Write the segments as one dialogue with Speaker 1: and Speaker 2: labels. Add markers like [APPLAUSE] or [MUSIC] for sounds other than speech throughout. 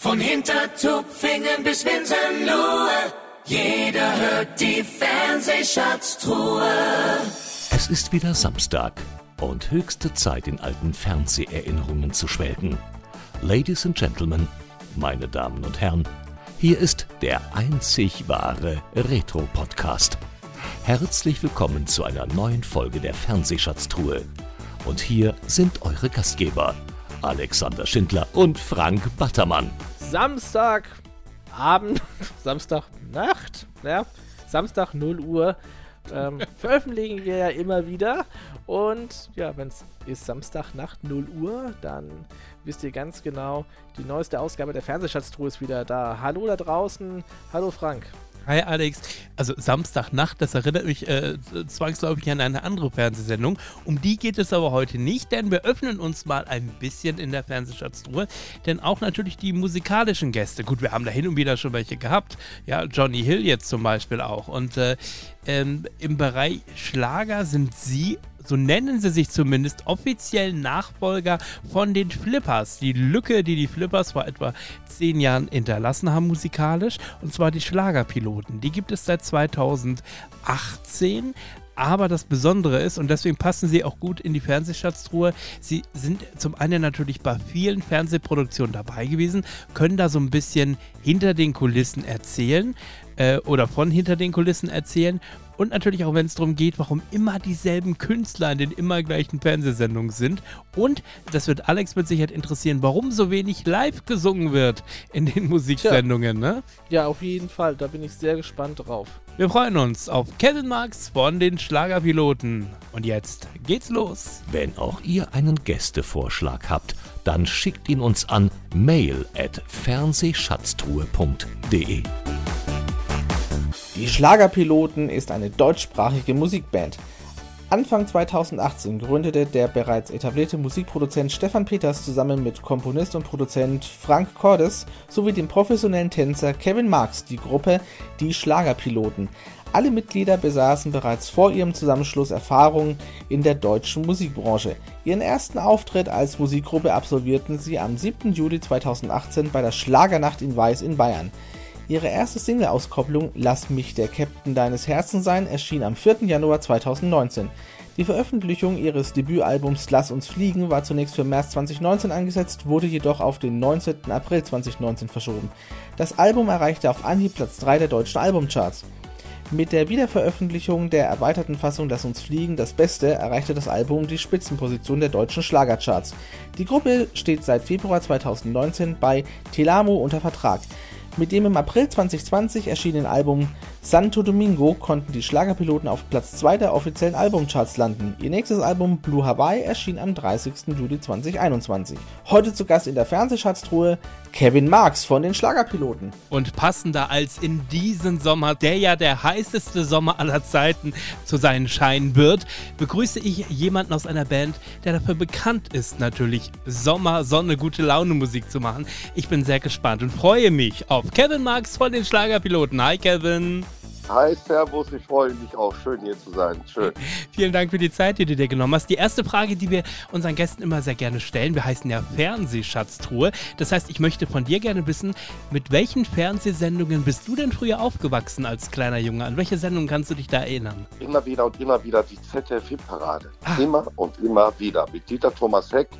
Speaker 1: Von Hintertupfingen bis Winsenlohe, jeder hört die Fernsehschatztruhe.
Speaker 2: Es ist wieder Samstag und höchste Zeit, in alten Fernseherinnerungen zu schwelgen. Ladies and Gentlemen, meine Damen und Herren, hier ist der einzig wahre Retro-Podcast. Herzlich willkommen zu einer neuen Folge der Fernsehschatztruhe. Und hier sind eure Gastgeber, Alexander Schindler und Frank Battermann.
Speaker 3: Samstagabend, [LAUGHS] Samstagnacht, ja, Samstag 0 Uhr ähm, [LAUGHS] veröffentlichen wir ja immer wieder. Und ja, wenn es ist Samstagnacht 0 Uhr, dann wisst ihr ganz genau, die neueste Ausgabe der Fernsehschatztruhe ist wieder da. Hallo da draußen, hallo Frank.
Speaker 4: Hi Alex. Also Samstagnacht, das erinnert mich äh, zwangsläufig an eine andere Fernsehsendung. Um die geht es aber heute nicht, denn wir öffnen uns mal ein bisschen in der Fernsehschatztruhe. Denn auch natürlich die musikalischen Gäste. Gut, wir haben da hin und wieder schon welche gehabt. Ja, Johnny Hill jetzt zum Beispiel auch. Und äh, ähm, im Bereich Schlager sind sie so nennen sie sich zumindest, offiziell Nachfolger von den Flippers. Die Lücke, die die Flippers vor etwa zehn Jahren hinterlassen haben musikalisch, und zwar die Schlagerpiloten. Die gibt es seit 2018. Aber das Besondere ist, und deswegen passen sie auch gut in die Fernsehschatztruhe, sie sind zum einen natürlich bei vielen Fernsehproduktionen dabei gewesen, können da so ein bisschen hinter den Kulissen erzählen äh, oder von hinter den Kulissen erzählen und natürlich auch, wenn es darum geht, warum immer dieselben Künstler in den immer gleichen Fernsehsendungen sind. Und das wird Alex mit Sicherheit interessieren, warum so wenig live gesungen wird in den Musiksendungen,
Speaker 3: Tja.
Speaker 4: ne?
Speaker 3: Ja, auf jeden Fall, da bin ich sehr gespannt drauf.
Speaker 4: Wir freuen uns auf Kevin Marks von den Schlagerpiloten. Und jetzt geht's los.
Speaker 2: Wenn auch ihr einen Gästevorschlag habt, dann schickt ihn uns an mail at fernsehschatztruhe.de.
Speaker 5: Die Schlagerpiloten ist eine deutschsprachige Musikband. Anfang 2018 gründete der bereits etablierte Musikproduzent Stefan Peters zusammen mit Komponist und Produzent Frank Cordes sowie dem professionellen Tänzer Kevin Marks die Gruppe Die Schlagerpiloten. Alle Mitglieder besaßen bereits vor ihrem Zusammenschluss Erfahrung in der deutschen Musikbranche. Ihren ersten Auftritt als Musikgruppe absolvierten sie am 7. Juli 2018 bei der Schlagernacht in Weiß in Bayern. Ihre erste Single-Auskopplung Lass mich der Captain deines Herzens sein erschien am 4. Januar 2019. Die Veröffentlichung ihres Debütalbums Lass uns fliegen war zunächst für März 2019 angesetzt, wurde jedoch auf den 19. April 2019 verschoben. Das Album erreichte auf Anhieb Platz 3 der deutschen Albumcharts. Mit der Wiederveröffentlichung der erweiterten Fassung Lass uns fliegen, das Beste, erreichte das Album die Spitzenposition der deutschen Schlagercharts. Die Gruppe steht seit Februar 2019 bei Telamo unter Vertrag. Mit dem im April 2020 erschienenen Album Santo Domingo konnten die Schlagerpiloten auf Platz 2 der offiziellen Albumcharts landen. Ihr nächstes Album Blue Hawaii erschien am 30. Juli 2021. Heute zu Gast in der Fernsehschatztruhe Kevin Marks von den Schlagerpiloten.
Speaker 4: Und passender als in diesen Sommer, der ja der heißeste Sommer aller Zeiten zu sein scheinen wird, begrüße ich jemanden aus einer Band, der dafür bekannt ist, natürlich Sommer, Sonne, gute Laune Musik zu machen. Ich bin sehr gespannt und freue mich auf Kevin Marks von den Schlagerpiloten. Hi Kevin.
Speaker 6: Hi, Servus, ich freue mich auch. Schön hier zu sein. Schön. [LAUGHS]
Speaker 4: Vielen Dank für die Zeit, die du dir genommen hast. Die erste Frage, die wir unseren Gästen immer sehr gerne stellen, wir heißen ja Fernsehschatztruhe. Das heißt, ich möchte von dir gerne wissen, mit welchen Fernsehsendungen bist du denn früher aufgewachsen als kleiner Junge? An welche Sendungen kannst du dich da erinnern?
Speaker 6: Immer wieder und immer wieder die ZDF-Parade. Ah. Immer und immer wieder. Mit Dieter Thomas Heck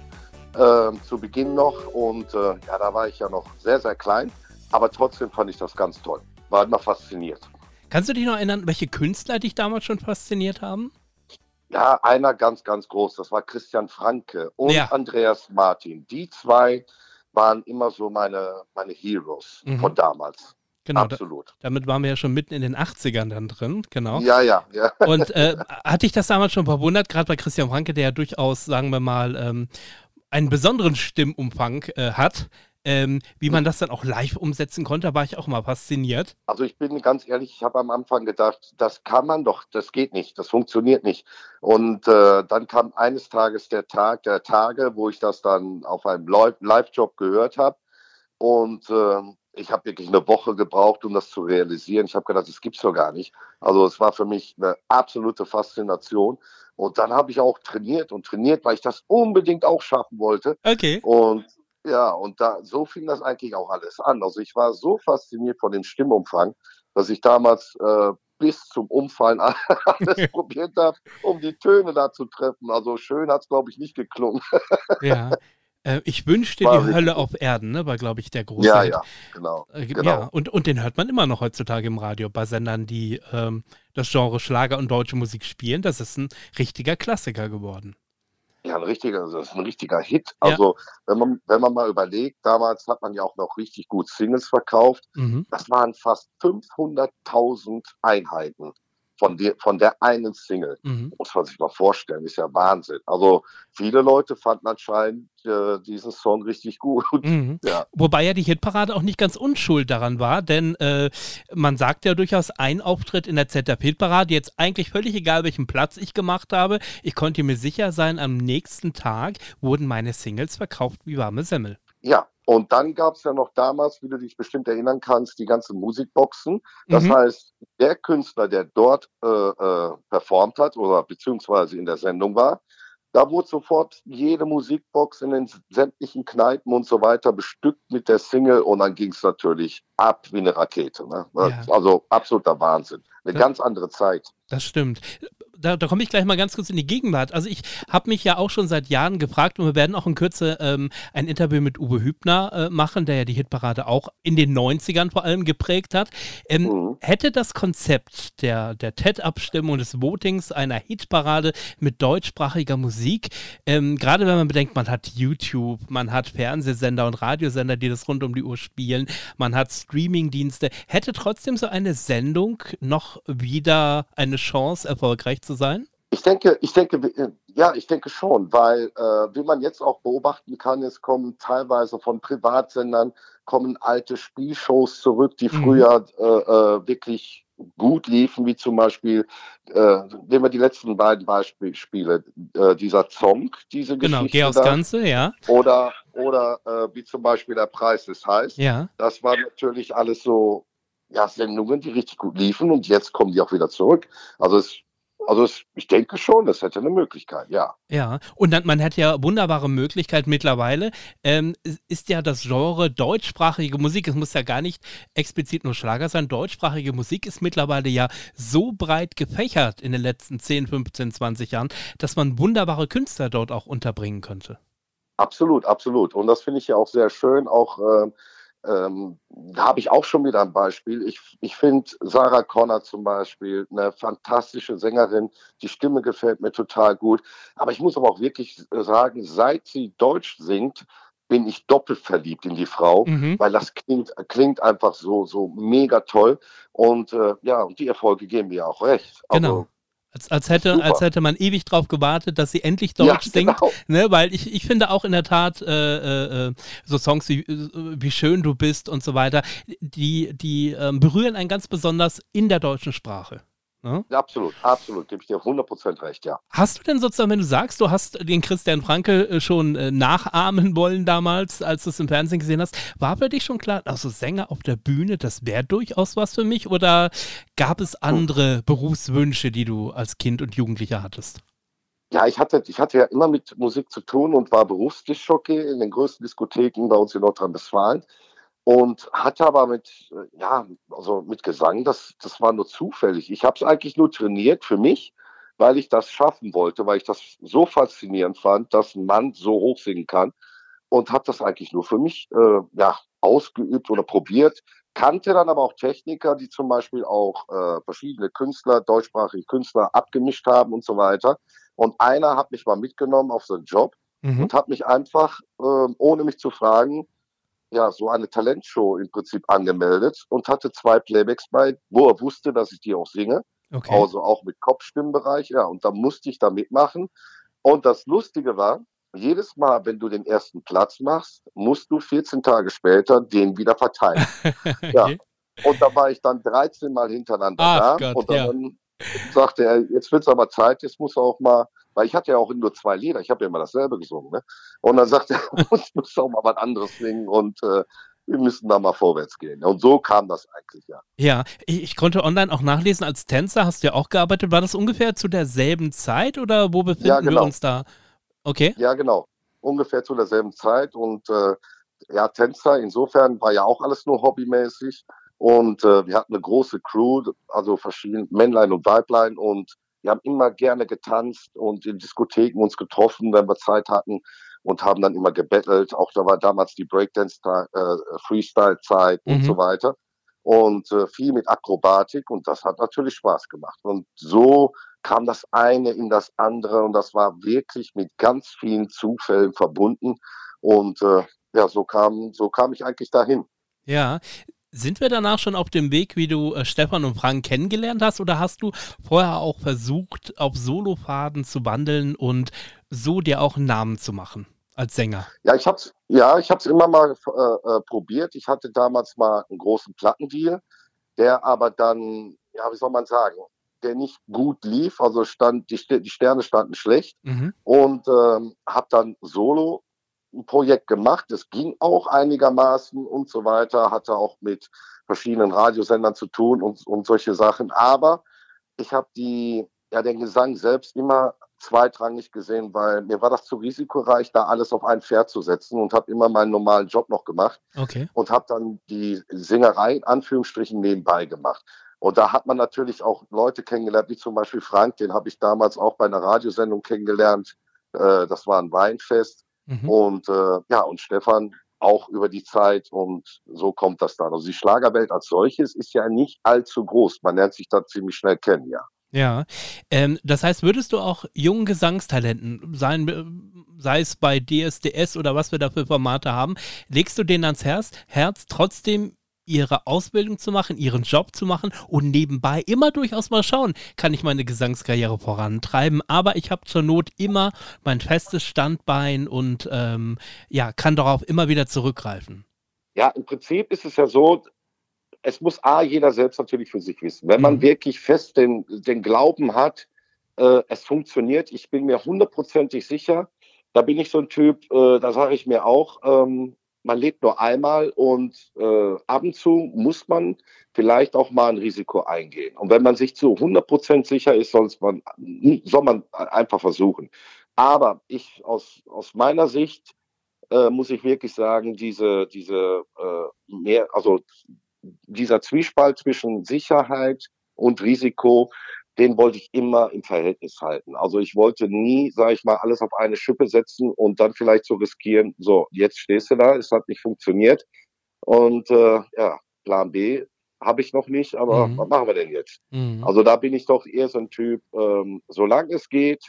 Speaker 6: äh, zu Beginn noch. Und äh, ja, da war ich ja noch sehr, sehr klein. Aber trotzdem fand ich das ganz toll. War immer fasziniert.
Speaker 4: Kannst du dich noch erinnern, welche Künstler dich damals schon fasziniert haben?
Speaker 6: Ja, einer ganz, ganz groß. Das war Christian Franke und ja. Andreas Martin. Die zwei waren immer so meine, meine Heroes mhm. von damals.
Speaker 4: Genau,
Speaker 6: Absolut.
Speaker 4: Da, damit waren wir ja schon mitten in den 80ern dann drin, genau.
Speaker 6: Ja, ja, ja. [LAUGHS]
Speaker 4: Und äh, hatte ich das damals schon verwundert, gerade bei Christian Franke, der ja durchaus, sagen wir mal, ähm, einen besonderen Stimmumfang äh, hat, ähm, wie man das dann auch live umsetzen konnte, war ich auch mal fasziniert.
Speaker 6: Also ich bin ganz ehrlich, ich habe am Anfang gedacht, das kann man doch, das geht nicht, das funktioniert nicht. Und äh, dann kam eines Tages der Tag der Tage, wo ich das dann auf einem Live-Job gehört habe. Und äh, ich habe wirklich eine Woche gebraucht, um das zu realisieren. Ich habe gedacht, das gibt's doch gar nicht. Also es war für mich eine absolute Faszination. Und dann habe ich auch trainiert und trainiert, weil ich das unbedingt auch schaffen wollte.
Speaker 4: Okay.
Speaker 6: Und Ja, und da so fing das eigentlich auch alles an. Also ich war so fasziniert von dem Stimmumfang, dass ich damals äh, bis zum Umfallen [LAUGHS] alles probiert habe, um die Töne da zu treffen. Also schön hat es, glaube ich, nicht geklungen.
Speaker 4: Ja. Äh, ich wünschte
Speaker 6: War
Speaker 4: die
Speaker 6: richtig
Speaker 4: Hölle auf Erden, ne? War, glaube ich, der große.
Speaker 6: ja,
Speaker 4: Hit.
Speaker 6: ja, genau.
Speaker 4: Äh,
Speaker 6: genau.
Speaker 4: Ja, und, und den hört man immer noch heutzutage im Radio bei Sendern, die ähm, das Genre Schlager und deutsche Musik spielen. Das ist ein richtiger Klassiker geworden.
Speaker 6: Ja, ein richtiger, das ist ein richtiger Hit.
Speaker 4: Ja.
Speaker 6: Also wenn man, wenn man mal überlegt, damals hat man ja auch noch richtig gut Singles verkauft.
Speaker 4: Mhm.
Speaker 6: Das waren fast 500.000 Einheiten von, der von der einen Single.
Speaker 4: Mhm.
Speaker 6: Muss man sich mal vorstellen, ist ja Wahnsinn. Also viele Leute fanden anscheinend äh, diesen Song richtig gut.
Speaker 4: Mhm. [LAUGHS]
Speaker 6: Ja.
Speaker 4: Wobei ja die Hitparade auch nicht ganz unschuld daran war, denn äh, man sagt ja durchaus, ein Auftritt in der ZDF-Hitparade, jetzt eigentlich völlig egal, welchen Platz ich gemacht habe, ich konnte mir sicher sein, am nächsten Tag wurden meine Singles verkauft wie warme Semmel.
Speaker 6: Ja, und dann gab es ja noch damals, wie du dich bestimmt erinnern kannst, die ganzen Musikboxen. Das
Speaker 4: Mhm.
Speaker 6: heißt, der Künstler, der dort äh, äh, performt hat oder beziehungsweise in der Sendung war, da wurde sofort jede Musikbox in den sämtlichen Kneipen und so weiter bestückt mit der Single und dann ging es natürlich ab wie eine Rakete. Ne?
Speaker 4: Ja.
Speaker 6: Also absoluter Wahnsinn. Eine
Speaker 4: Ja.
Speaker 6: ganz andere Zeit.
Speaker 4: Das stimmt. Da, da komme ich gleich mal ganz kurz in die Gegenwart. Also ich habe mich ja auch schon seit Jahren gefragt und wir werden auch in Kürze ähm, ein Interview mit Uwe Hübner äh, machen, der ja die Hitparade auch in den 90ern vor allem geprägt hat. Ähm,
Speaker 6: Mhm.
Speaker 4: Hätte das Konzept der, der TED-Abstimmung des Votings einer Hitparade mit deutschsprachiger Musik, ähm, gerade wenn man bedenkt, man hat YouTube, man hat Fernsehsender und Radiosender, die das rund um die Uhr spielen, man hat Streamingdienste, hätte trotzdem so eine Sendung noch wieder eine Chance, erfolgreich zu sein?
Speaker 6: Ich denke, ich denke, äh, ja, ich denke schon, weil äh, wie man jetzt auch beobachten kann, es kommen teilweise von Privatsendern kommen alte Spielshows zurück, die
Speaker 4: Mhm.
Speaker 6: früher äh, äh, wirklich gut liefen, wie zum Beispiel, äh, nehmen wir die letzten beiden Beispiele, äh, dieser Song, diese
Speaker 4: Genau,
Speaker 6: Geschichte
Speaker 4: geh aufs
Speaker 6: da,
Speaker 4: Ganze, ja.
Speaker 6: oder oder äh, wie zum Beispiel der Preis ist heiß.
Speaker 4: Ja.
Speaker 6: Das waren natürlich alles so ja, Sendungen, die richtig gut liefen und jetzt kommen die auch wieder zurück. Also es, also es, ich denke schon, das hätte eine Möglichkeit, ja.
Speaker 4: Ja, und dann, man hat ja wunderbare Möglichkeiten mittlerweile. Ähm, ist ja das Genre deutschsprachige Musik, es muss ja gar nicht explizit nur Schlager sein. Deutschsprachige Musik ist mittlerweile ja so breit gefächert in den letzten 10, 15, 20 Jahren, dass man wunderbare Künstler dort auch unterbringen könnte.
Speaker 6: Absolut, absolut. Und das finde ich ja auch sehr schön. Auch ähm, ähm, da habe ich auch schon wieder ein Beispiel. Ich, ich finde Sarah Connor zum Beispiel eine fantastische Sängerin. Die Stimme gefällt mir total gut. Aber ich muss aber auch wirklich sagen, seit sie Deutsch singt, bin ich doppelt verliebt in die Frau,
Speaker 4: Mhm.
Speaker 6: weil das klingt, klingt einfach so, so mega toll. Und äh, ja, und die Erfolge geben mir auch recht. Also,
Speaker 4: Genau. Als, als, hätte,
Speaker 6: Super.
Speaker 4: als hätte man ewig drauf gewartet, dass sie endlich
Speaker 6: Ja,
Speaker 4: Deutsch singt.
Speaker 6: genau.
Speaker 4: Ne, weil ich, ich finde auch in der Tat äh, äh, äh, so Songs wie äh, Wie schön du bist und so weiter, die, die ähm, berühren einen ganz besonders in der deutschen Sprache. Ne?
Speaker 6: Absolut, absolut, gebe ich dir 100% recht, ja.
Speaker 4: Hast du denn sozusagen, wenn du sagst, du hast den Christian Franke äh, schon äh, nachahmen wollen damals, als du es im Fernsehen gesehen hast, war für dich schon klar, also Sänger auf der Bühne, das wäre durchaus was für mich oder gab es andere Berufswünsche, die du als Kind und Jugendlicher hattest?
Speaker 6: Ja, ich hatte, ich hatte ja immer mit Musik zu tun und war Berufsdiskjockey in den größten Diskotheken bei uns in Nordrhein-Westfalen und hatte aber mit, äh, ja, also mit Gesang, das, das war nur zufällig. Ich habe es eigentlich nur trainiert für mich, weil ich das schaffen wollte, weil ich das so faszinierend fand, dass ein Mann so hoch singen kann und habe das eigentlich nur für mich äh, ja, ausgeübt oder probiert. Kannte dann aber auch Techniker, die zum Beispiel auch äh, verschiedene Künstler, deutschsprachige Künstler abgemischt haben und so weiter. Und einer hat mich mal mitgenommen auf so einen Job
Speaker 4: Mhm.
Speaker 6: und hat mich einfach, ähm, ohne mich zu fragen, ja, so eine Talentshow im Prinzip angemeldet und hatte zwei Playbacks bei, wo er wusste, dass ich die auch singe,
Speaker 4: Okay.
Speaker 6: also auch mit Kopfstimmenbereich, ja, und da musste ich da mitmachen. Und das Lustige war, jedes Mal, wenn du den ersten Platz machst, musst du 14 Tage später den wieder verteilen. [LAUGHS] ja.
Speaker 4: okay.
Speaker 6: Und da war ich dann 13 Mal hintereinander
Speaker 4: Ach
Speaker 6: da.
Speaker 4: Gott,
Speaker 6: und
Speaker 4: ja.
Speaker 6: dann sagte er, jetzt wird's aber Zeit, jetzt muss er auch mal, weil ich hatte ja auch nur zwei Lieder, ich habe ja immer dasselbe gesungen. Ne? Und dann sagte er, [LAUGHS] muss, muss auch mal was anderes singen und äh, wir müssen da mal vorwärts gehen. Und so kam das eigentlich, ja.
Speaker 4: Ja, ich, ich konnte online auch nachlesen, als Tänzer hast du ja auch gearbeitet. War das ungefähr zu derselben Zeit oder wo befinden
Speaker 6: Ja,
Speaker 4: wir
Speaker 6: genau.
Speaker 4: uns da? Okay.
Speaker 6: Ja, genau. Ungefähr zu derselben Zeit. Und äh, ja, Tänzer. Insofern war ja auch alles nur hobbymäßig. Und äh, wir hatten eine große Crew, also verschiedene Männlein und Weiblein. Und wir haben immer gerne getanzt und in Diskotheken uns getroffen, wenn wir Zeit hatten und haben dann immer gebettelt. Auch da war damals die Breakdance, äh, mhm. und so weiter. Und äh, viel mit Akrobatik und das hat natürlich Spaß gemacht. Und so kam das eine in das andere und das war wirklich mit ganz vielen Zufällen verbunden. Und äh, ja, so kam, so kam ich eigentlich dahin.
Speaker 4: Ja, sind wir danach schon auf dem Weg, wie du äh, Stefan und Frank kennengelernt hast, oder hast du vorher auch versucht, auf Solofaden zu wandeln und so dir auch einen Namen zu machen als Sänger?
Speaker 6: Ja, ich hab's, ja, ich hab's immer mal äh, äh, probiert. Ich hatte damals mal einen großen Plattendeal, der aber dann, ja, wie soll man sagen, der nicht gut lief. Also stand die, die Sterne standen schlecht mhm. und ähm, habe dann Solo ein Projekt gemacht. Es ging auch einigermaßen und so weiter, hatte auch mit verschiedenen Radiosendern zu tun und, und solche Sachen. Aber ich habe die, ja, den Gesang selbst immer zweitrangig gesehen, weil mir war das zu risikoreich, da alles auf ein Pferd zu setzen und habe immer meinen normalen Job noch gemacht
Speaker 4: okay.
Speaker 6: und habe dann die Singerei in Anführungsstrichen nebenbei gemacht. Und da hat man natürlich auch Leute kennengelernt, wie zum Beispiel Frank, den habe ich damals auch bei einer Radiosendung kennengelernt. Äh, das war ein Weinfest. Mhm. Und äh, ja, und Stefan auch über die Zeit und so kommt das dann. Also die Schlagerwelt als solches ist ja nicht allzu groß. Man lernt sich da ziemlich schnell kennen, ja.
Speaker 4: Ja, ähm, das heißt, würdest du auch jungen Gesangstalenten, sein, äh, sei es bei DSDS oder was wir da für Formate haben, legst du denen ans Herz, Herz trotzdem ihre Ausbildung zu machen, ihren Job zu machen und nebenbei immer durchaus mal schauen, kann ich meine Gesangskarriere vorantreiben. Aber ich habe zur Not immer mein festes Standbein und ähm, ja, kann darauf immer wieder zurückgreifen.
Speaker 6: Ja, im Prinzip ist es ja so, es muss A, jeder selbst natürlich für sich wissen. Wenn man mhm. wirklich fest den, den Glauben hat, äh, es funktioniert, ich bin mir hundertprozentig sicher, da bin ich so ein Typ, äh, da sage ich mir auch, ähm, man lebt nur einmal und äh, ab und zu muss man vielleicht auch mal ein Risiko eingehen. Und wenn man sich zu 100% sicher ist, soll man, soll man einfach versuchen. Aber ich aus, aus meiner Sicht äh, muss ich wirklich sagen, diese, diese äh, mehr, also dieser Zwiespalt zwischen Sicherheit und Risiko, den wollte ich immer im Verhältnis halten. Also ich wollte nie, sage ich mal, alles auf eine Schippe setzen und dann vielleicht so riskieren, so, jetzt stehst du da, es hat nicht funktioniert. Und äh, ja, Plan B habe ich noch nicht, aber mhm. was machen wir denn jetzt? Mhm. Also da bin ich doch eher so ein Typ, ähm, solange es geht,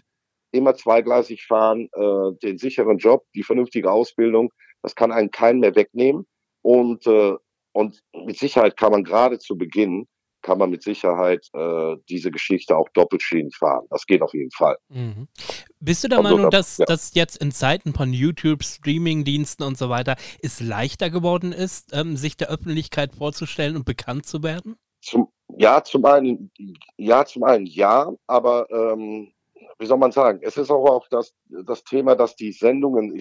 Speaker 6: immer zweigleisig fahren, äh, den sicheren Job, die vernünftige Ausbildung, das kann einen keinen mehr wegnehmen. Und, äh, und mit Sicherheit kann man gerade zu Beginn kann man mit Sicherheit äh, diese Geschichte auch doppelschädig fahren. Das geht auf jeden Fall.
Speaker 4: Mhm. Bist du der also, Meinung, dass ja. das jetzt in Zeiten von YouTube, Streaming-Diensten und so weiter es leichter geworden ist, ähm, sich der Öffentlichkeit vorzustellen und bekannt zu werden?
Speaker 6: Zum, ja, zum einen, ja, zum einen ja, aber ähm, wie soll man sagen, es ist auch, auch das, das Thema, dass die Sendungen,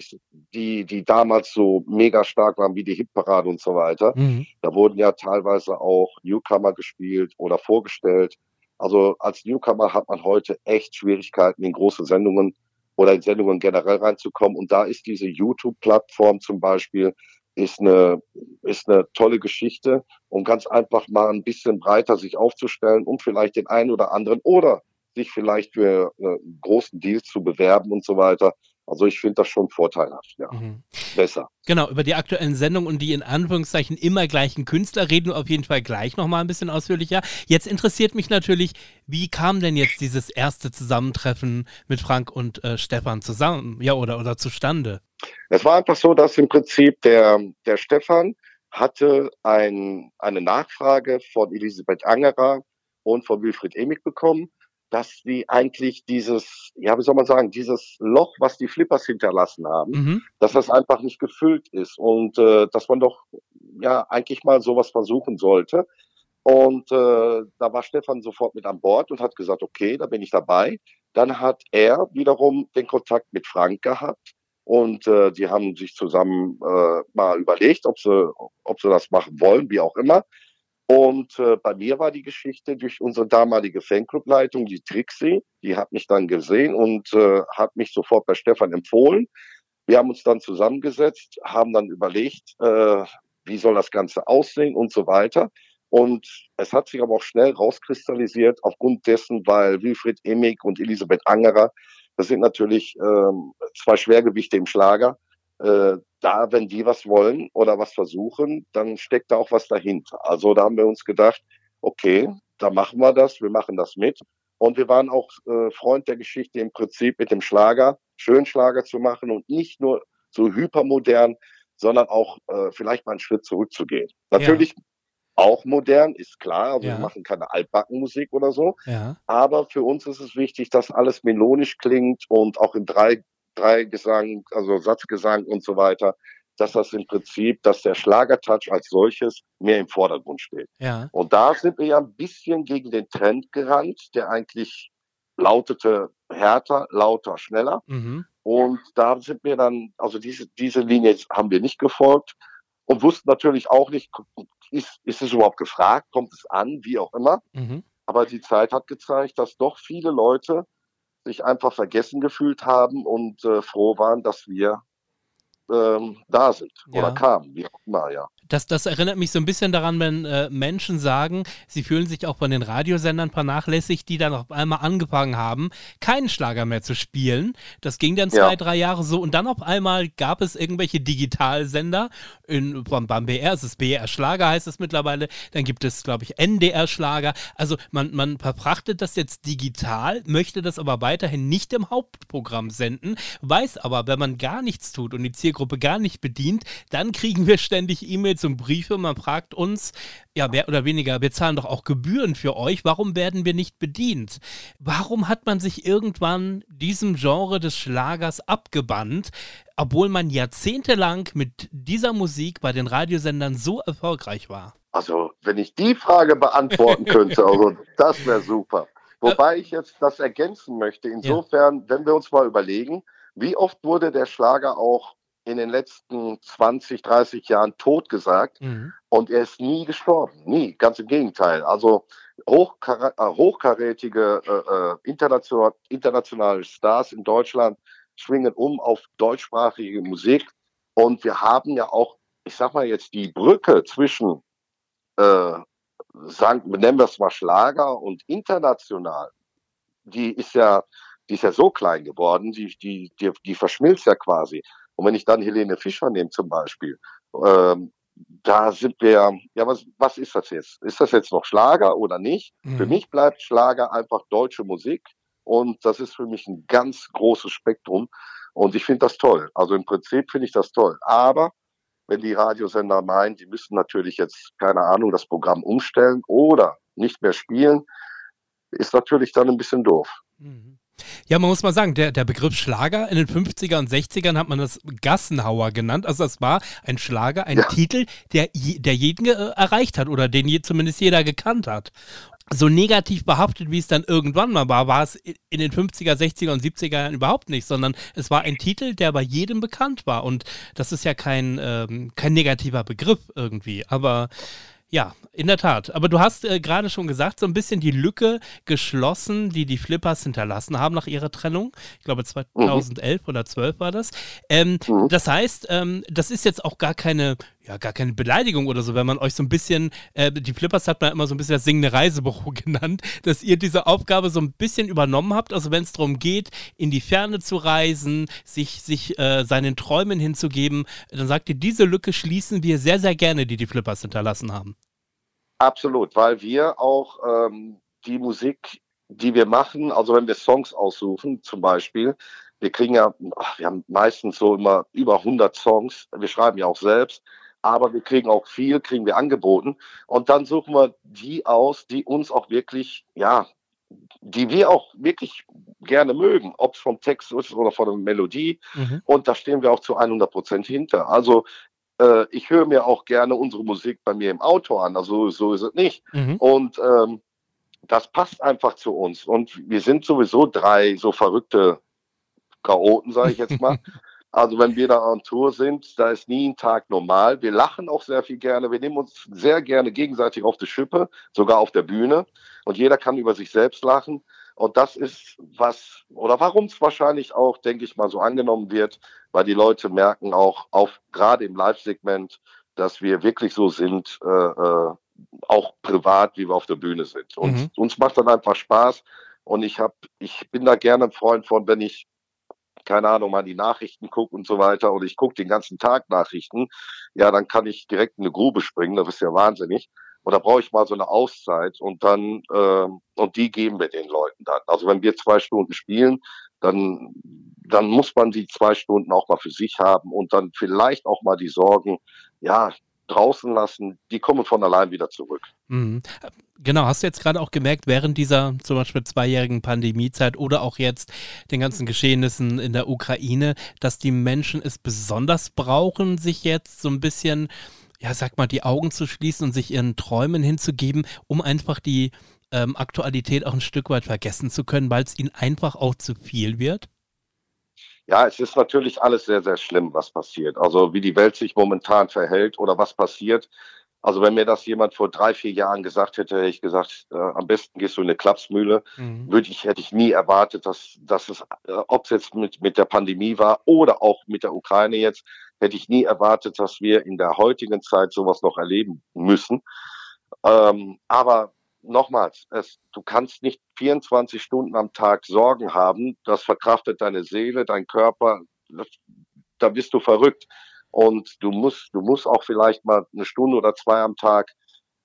Speaker 6: die, die damals so mega stark waren, wie die Hitparade und so weiter, mhm. da wurden ja teilweise auch Newcomer gespielt oder vorgestellt. Also als Newcomer hat man heute echt Schwierigkeiten, in große Sendungen oder in Sendungen generell reinzukommen. Und da ist diese YouTube-Plattform zum Beispiel, ist eine, ist eine tolle Geschichte, um ganz einfach mal ein bisschen breiter sich aufzustellen, um vielleicht den einen oder anderen oder sich vielleicht für äh, großen Deals zu bewerben und so weiter. Also ich finde das schon vorteilhaft, ja. Mhm. Besser.
Speaker 4: Genau, über die aktuellen Sendungen und die in Anführungszeichen immer gleichen Künstler reden wir auf jeden Fall gleich nochmal ein bisschen ausführlicher. Jetzt interessiert mich natürlich, wie kam denn jetzt dieses erste Zusammentreffen mit Frank und äh, Stefan zusammen, ja, oder, oder zustande?
Speaker 6: Es war einfach so, dass im Prinzip der, der Stefan hatte ein, eine Nachfrage von Elisabeth Angerer und von Wilfried Emig bekommen dass die eigentlich dieses, ja, wie soll man sagen, dieses Loch, was die Flippers hinterlassen haben, mhm. dass das einfach nicht gefüllt ist und äh, dass man doch ja eigentlich mal sowas versuchen sollte. Und äh, da war Stefan sofort mit an Bord und hat gesagt, okay, da bin ich dabei. Dann hat er wiederum den Kontakt mit Frank gehabt und äh, die haben sich zusammen äh, mal überlegt, ob sie, ob sie das machen wollen, wie auch immer. Und äh, bei mir war die Geschichte durch unsere damalige Fanclubleitung, die Trixie, die hat mich dann gesehen und äh, hat mich sofort bei Stefan empfohlen. Wir haben uns dann zusammengesetzt, haben dann überlegt, äh, wie soll das Ganze aussehen und so weiter. Und es hat sich aber auch schnell rauskristallisiert, aufgrund dessen, weil Wilfried Immig und Elisabeth Angerer, das sind natürlich ähm, zwei Schwergewichte im Schlager. Äh, da, wenn die was wollen oder was versuchen, dann steckt da auch was dahinter. Also da haben wir uns gedacht, okay, da machen wir das, wir machen das mit. Und wir waren auch äh, Freund der Geschichte im Prinzip mit dem Schlager, schön Schlager zu machen und nicht nur so hypermodern, sondern auch äh, vielleicht mal einen Schritt zurückzugehen. Natürlich ja. auch modern, ist klar, also ja. wir machen keine Altbackenmusik oder so. Ja. Aber für uns ist es wichtig, dass alles melodisch klingt und auch in drei, drei Gesang, also Satzgesang und so weiter, dass das im Prinzip, dass der Schlagertouch als solches mehr im Vordergrund steht. Ja. Und da sind wir ja ein bisschen gegen den Trend gerannt, der eigentlich lautete härter, lauter, schneller. Mhm. Und da sind wir dann, also diese, diese Linie haben wir nicht gefolgt und wussten natürlich auch nicht, ist, ist es überhaupt gefragt, kommt es an, wie auch immer. Mhm. Aber die Zeit hat gezeigt, dass doch viele Leute sich einfach vergessen gefühlt haben und äh, froh waren, dass wir ähm, da sind ja. oder kamen, wie auch immer, ja.
Speaker 4: Das, das erinnert mich so ein bisschen daran, wenn äh, Menschen sagen, sie fühlen sich auch von den Radiosendern vernachlässigt, die dann auf einmal angefangen haben, keinen Schlager mehr zu spielen. Das ging dann zwei, ja. drei Jahre so und dann auf einmal gab es irgendwelche Digitalsender. In, beim, beim BR ist es BR Schlager, heißt es mittlerweile. Dann gibt es, glaube ich, NDR Schlager. Also man, man verprachtet das jetzt digital, möchte das aber weiterhin nicht im Hauptprogramm senden, weiß aber, wenn man gar nichts tut und die Zielgruppe gar nicht bedient, dann kriegen wir ständig E-Mails zum Briefe, man fragt uns, ja, mehr oder weniger, wir zahlen doch auch Gebühren für euch, warum werden wir nicht bedient? Warum hat man sich irgendwann diesem Genre des Schlagers abgebannt, obwohl man jahrzehntelang mit dieser Musik bei den Radiosendern so erfolgreich war?
Speaker 6: Also, wenn ich die Frage beantworten könnte, also [LAUGHS] das wäre super. Wobei ich jetzt das ergänzen möchte, insofern, ja. wenn wir uns mal überlegen, wie oft wurde der Schlager auch in den letzten 20, 30 Jahren totgesagt mhm. und er ist nie gestorben. Nie, ganz im Gegenteil. Also hochkar äh, hochkarätige äh, äh, international, internationale Stars in Deutschland schwingen um auf deutschsprachige Musik. Und wir haben ja auch, ich sag mal jetzt, die Brücke zwischen, äh, sagen, nennen wir es mal Schlager und international, die ist ja, die ist ja so klein geworden, die, die, die, die verschmilzt ja quasi. Und wenn ich dann Helene Fischer nehme zum Beispiel, ähm, da sind wir, ja, was, was ist das jetzt? Ist das jetzt noch Schlager oder nicht? Mhm. Für mich bleibt Schlager einfach deutsche Musik und das ist für mich ein ganz großes Spektrum und ich finde das toll. Also im Prinzip finde ich das toll. Aber wenn die Radiosender meinen, die müssen natürlich jetzt, keine Ahnung, das Programm umstellen oder nicht mehr spielen, ist natürlich dann ein bisschen doof.
Speaker 4: Mhm. Ja, man muss mal sagen, der, der Begriff Schlager in den 50er und 60ern hat man das Gassenhauer genannt. Also das war ein Schlager, ein ja. Titel, der, der jeden äh, erreicht hat oder den je, zumindest jeder gekannt hat. So negativ behaftet, wie es dann irgendwann mal war, war es in den 50er, 60er und 70er Jahren überhaupt nicht, sondern es war ein Titel, der bei jedem bekannt war. Und das ist ja kein, ähm, kein negativer Begriff irgendwie. Aber ja, in der Tat. Aber du hast äh, gerade schon gesagt, so ein bisschen die Lücke geschlossen, die die Flippers hinterlassen haben nach ihrer Trennung. Ich glaube 2011 mhm. oder 12 war das. Ähm, mhm. Das heißt, ähm, das ist jetzt auch gar keine, ja, gar keine Beleidigung oder so, wenn man euch so ein bisschen, äh, die Flippers hat man immer so ein bisschen das singende Reisebüro [LAUGHS] genannt, dass ihr diese Aufgabe so ein bisschen übernommen habt. Also wenn es darum geht, in die Ferne zu reisen, sich, sich äh, seinen Träumen hinzugeben, dann sagt ihr, diese Lücke schließen wir sehr, sehr gerne, die die Flippers hinterlassen haben.
Speaker 6: Absolut, weil wir auch ähm, die Musik, die wir machen, also wenn wir Songs aussuchen zum Beispiel, wir kriegen ja, wir haben meistens so immer über 100 Songs, wir schreiben ja auch selbst, aber wir kriegen auch viel, kriegen wir angeboten und dann suchen wir die aus, die uns auch wirklich, ja, die wir auch wirklich gerne mögen, ob es vom Text ist oder von der Melodie. Mhm. Und da stehen wir auch zu 100 Prozent hinter. Also äh, ich höre mir auch gerne unsere Musik bei mir im Auto an, also so ist es nicht. Mhm. Und ähm, das passt einfach zu uns. Und wir sind sowieso drei so verrückte Chaoten, sage ich jetzt mal. [LAUGHS] Also wenn wir da on Tour sind, da ist nie ein Tag normal. Wir lachen auch sehr viel gerne. Wir nehmen uns sehr gerne gegenseitig auf die Schippe, sogar auf der Bühne. Und jeder kann über sich selbst lachen. Und das ist was, oder warum es wahrscheinlich auch, denke ich mal, so angenommen wird, weil die Leute merken auch, auf, gerade im Live-Segment, dass wir wirklich so sind, äh, äh, auch privat, wie wir auf der Bühne sind. Und
Speaker 4: Mhm.
Speaker 6: uns macht dann einfach Spaß. Und ich habe, ich bin da gerne ein Freund von, wenn ich, keine Ahnung, mal die Nachrichten gucke und so weiter, oder ich gucke den ganzen Tag Nachrichten, ja, dann kann ich direkt in eine Grube springen, das ist ja wahnsinnig. Und da brauche ich mal so eine Auszeit und dann, ähm, und die geben wir den Leuten dann. Also wenn wir zwei Stunden spielen, dann, dann muss man die zwei Stunden auch mal für sich haben und dann vielleicht auch mal die Sorgen, ja, draußen lassen, die kommen von allein wieder zurück.
Speaker 4: Mhm. Genau, hast du jetzt gerade auch gemerkt, während dieser zum Beispiel zweijährigen Pandemiezeit oder auch jetzt den ganzen Geschehnissen in der Ukraine, dass die Menschen es besonders brauchen, sich jetzt so ein bisschen, ja, sag mal, die Augen zu schließen und sich ihren Träumen hinzugeben, um einfach die ähm, Aktualität auch ein Stück weit vergessen zu können, weil es ihnen einfach auch zu viel wird?
Speaker 6: Ja, es ist natürlich alles sehr, sehr schlimm, was passiert. Also wie die Welt sich momentan verhält oder was passiert. Also wenn mir das jemand vor drei, vier Jahren gesagt hätte, hätte ich gesagt, äh, am besten gehst du in eine Klapsmühle.
Speaker 4: Mhm.
Speaker 6: Würde ich, hätte ich nie erwartet, dass, dass es, äh, ob es jetzt mit, mit der Pandemie war oder auch mit der Ukraine jetzt, hätte ich nie erwartet, dass wir in der heutigen Zeit sowas noch erleben müssen. Ähm, aber nochmals, es, du kannst nicht 24 Stunden am Tag Sorgen haben. Das verkraftet deine Seele, dein Körper. Da bist du verrückt. Und du musst, du musst auch vielleicht mal eine Stunde oder zwei am Tag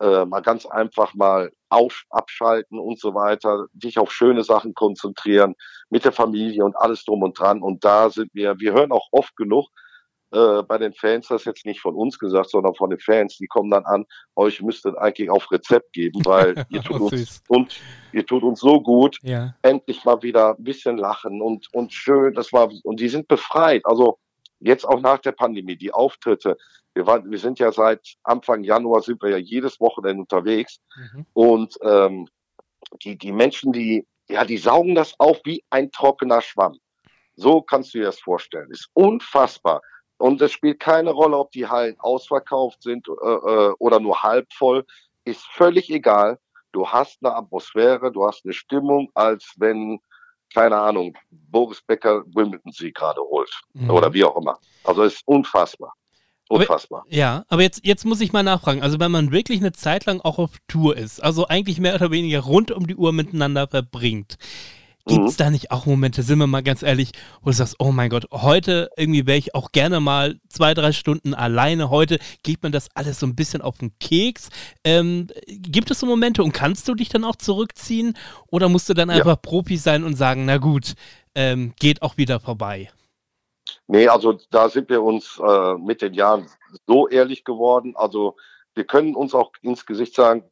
Speaker 6: äh, mal ganz einfach mal auf, abschalten und so weiter, dich auf schöne Sachen konzentrieren, mit der Familie und alles drum und dran. Und da sind wir, wir hören auch oft genug, äh, bei den Fans, das ist jetzt nicht von uns gesagt, sondern von den Fans, die kommen dann an, euch müsstet eigentlich auf Rezept geben, weil [LAUGHS] ihr tut
Speaker 4: Oh,
Speaker 6: uns und ihr tut uns so gut,
Speaker 4: Ja.
Speaker 6: endlich mal wieder ein bisschen lachen und und schön, das war und die sind befreit. Also jetzt auch nach der Pandemie, die Auftritte, wir waren, wir sind ja seit Anfang Januar sind wir ja jedes Wochenende unterwegs
Speaker 4: Mhm.
Speaker 6: und ähm, die die Menschen, die ja, die saugen das auf wie ein trockener Schwamm. So kannst du dir das vorstellen. Ist unfassbar. Und es spielt keine Rolle, ob die Hallen ausverkauft sind äh, äh, oder nur halb voll. Ist völlig egal. Du hast eine Atmosphäre, du hast eine Stimmung, als wenn, keine Ahnung, Boris Becker Wimbledon sie gerade holt.
Speaker 4: Mhm.
Speaker 6: Oder wie auch immer. Also es ist unfassbar.
Speaker 4: Aber-
Speaker 6: Unfassbar.
Speaker 4: Ja, aber jetzt, jetzt muss ich mal nachfragen. Also, wenn man wirklich eine Zeit lang auch auf Tour ist, also eigentlich mehr oder weniger rund um die Uhr miteinander verbringt, gibt es
Speaker 6: Mhm.
Speaker 4: da nicht auch Momente, sind wir mal ganz ehrlich, wo du sagst, oh mein Gott, heute irgendwie wäre ich auch gerne mal zwei, drei Stunden alleine. Heute geht mir das alles so ein bisschen auf den Keks. Ähm, gibt es so Momente und kannst du dich dann auch zurückziehen oder musst du dann
Speaker 6: Ja.
Speaker 4: einfach Profi sein und sagen, na gut, ähm, geht auch wieder vorbei?
Speaker 6: Nee, also da sind wir uns äh, mit den Jahren so ehrlich geworden. Also wir können uns auch ins Gesicht sagen,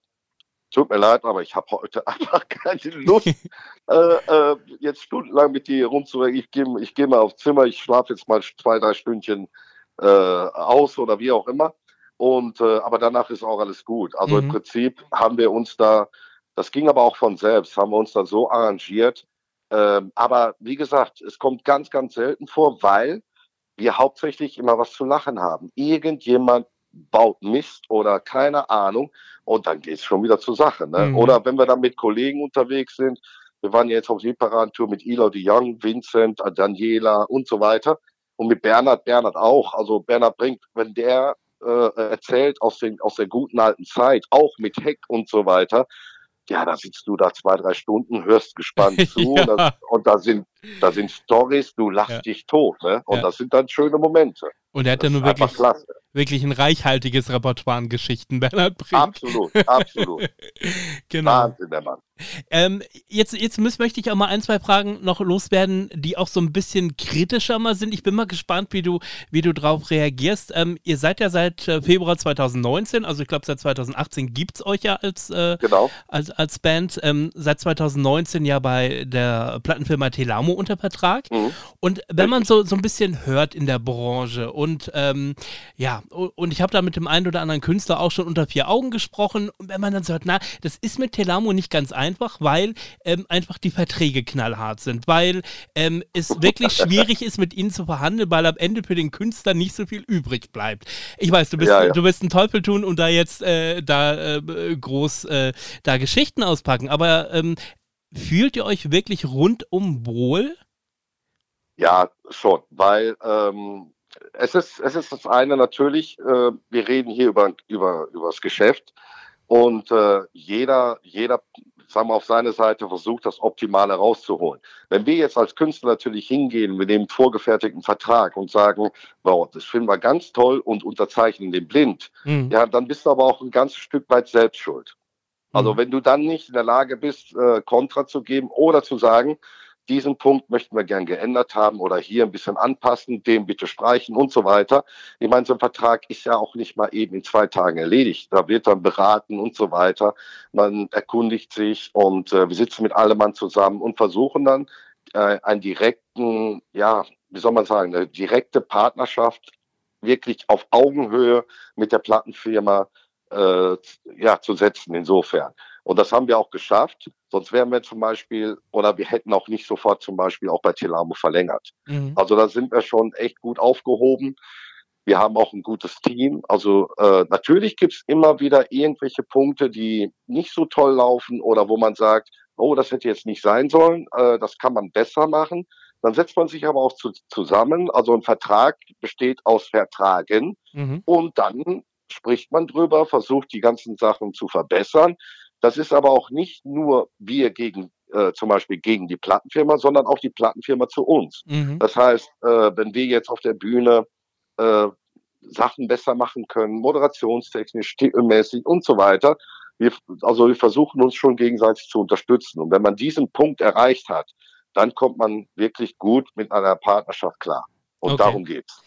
Speaker 6: tut mir leid, aber ich habe heute [LAUGHS] einfach keine Lust, äh, äh, jetzt stundenlang mit dir hier rumzureden. Ich gehe ich geh mal aufs Zimmer, ich schlafe jetzt mal zwei, drei Stündchen äh, aus oder wie auch immer. Und äh, aber danach ist auch alles gut. Also
Speaker 4: Mhm.
Speaker 6: im Prinzip haben wir uns da, das ging aber auch von selbst, haben wir uns da so arrangiert. Ähm, aber wie gesagt, es kommt ganz, ganz selten vor, weil wir hauptsächlich immer was zu lachen haben. Irgendjemand baut Mist oder keine Ahnung und dann geht's schon wieder zur Sache. Ne?
Speaker 4: Mhm.
Speaker 6: Oder wenn wir dann mit Kollegen unterwegs sind, wir waren jetzt auf Separan-Tour mit Elo de Jong, Vincent, Daniela und so weiter und mit Bernhard, Bernhard auch. Also Bernhard bringt, wenn der äh, erzählt aus, den, aus der guten alten Zeit, auch mit Heck und so weiter, ja, da sitzt du da zwei, drei Stunden, hörst gespannt [LAUGHS] zu
Speaker 4: Ja.
Speaker 6: und, das, und da sind da sind Stories, du lachst
Speaker 4: Ja.
Speaker 6: dich tot, ne? Und
Speaker 4: Ja.
Speaker 6: das sind dann schöne Momente.
Speaker 4: Und er hat ja
Speaker 6: einfach
Speaker 4: wirklich,
Speaker 6: klasse.
Speaker 4: Wirklich ein reichhaltiges Repertoire an Geschichten, Bernhard Brink.
Speaker 6: Absolut, absolut. [LAUGHS]
Speaker 4: Genau.
Speaker 6: Wahnsinn, der Mann.
Speaker 4: Ähm, jetzt jetzt müß, möchte ich auch mal ein, zwei Fragen noch loswerden, die auch so ein bisschen kritischer mal sind. Ich bin mal gespannt, wie du, wie du drauf reagierst. Ähm, ihr seid ja seit äh, Februar 2019, also ich glaube seit 2018 gibt es euch ja als, äh,
Speaker 6: Genau.
Speaker 4: als, als Band. Ähm, seit 2019 ja bei der Plattenfirma Telamo unter Vertrag.
Speaker 6: Mhm.
Speaker 4: Und wenn man so, so ein bisschen hört in der Branche und ähm, ja, und ich habe da mit dem einen oder anderen Künstler auch schon unter vier Augen gesprochen und wenn man dann so hört, na, das ist mit Telamo nicht ganz einfach, weil ähm, einfach die Verträge knallhart sind, weil ähm, es wirklich schwierig ist, mit ihnen zu verhandeln, weil am Ende für den Künstler nicht so viel übrig bleibt. Ich weiß, du bist,
Speaker 6: Ja, ja.
Speaker 4: du bist ein Teufel tun und da jetzt äh, da äh, groß äh, da Geschichten auspacken, aber ähm, fühlt ihr euch wirklich rundum wohl?
Speaker 6: Ja, schon, weil ähm, es ist, es ist das eine natürlich, äh, wir reden hier über, über, über das Geschäft und äh, jeder, jeder, wir auf seine Seite versucht, das Optimale rauszuholen. Wenn wir jetzt als Künstler natürlich hingehen mit dem vorgefertigten Vertrag und sagen, wow, das finden wir ganz toll und unterzeichnen den blind, mhm. ja, dann bist du aber auch ein ganzes Stück weit selbst schuld. Also mhm. wenn du dann nicht in der Lage bist, äh, Kontra zu geben oder zu sagen, diesen Punkt möchten wir gern geändert haben oder hier ein bisschen anpassen, den bitte streichen und so weiter. Ich meine, so ein Vertrag ist ja auch nicht mal eben in zwei Tagen erledigt. Da wird dann beraten und so weiter. Man erkundigt sich und äh, wir sitzen mit allem Mann zusammen und versuchen dann äh, einen direkten, ja, wie soll man sagen, eine direkte Partnerschaft wirklich auf Augenhöhe mit der Plattenfirma äh, ja, zu setzen insofern. Und das haben wir auch geschafft. Sonst wären wir zum Beispiel, oder wir hätten auch nicht sofort zum Beispiel auch bei Telamo verlängert. Mhm. Also da sind wir schon echt gut aufgehoben. Wir haben auch ein gutes Team. Also äh, natürlich gibt's immer wieder irgendwelche Punkte, die nicht so toll laufen oder wo man sagt, oh, das hätte jetzt nicht sein sollen, äh, das kann man besser machen. Dann setzt man sich aber auch zu, zusammen. Also ein Vertrag besteht aus Vertragen mhm. und dann spricht man drüber, versucht die ganzen Sachen zu verbessern. Das ist aber auch nicht nur wir gegen äh, zum Beispiel gegen die Plattenfirma, sondern auch die Plattenfirma zu uns. Mhm. Das heißt, äh, wenn wir jetzt auf der Bühne äh, Sachen besser machen können, moderationstechnisch, stilmäßig und so weiter, wir, also wir versuchen uns schon gegenseitig zu unterstützen. Und wenn man diesen Punkt erreicht hat, dann kommt man wirklich gut mit einer Partnerschaft klar. Und okay. darum geht's.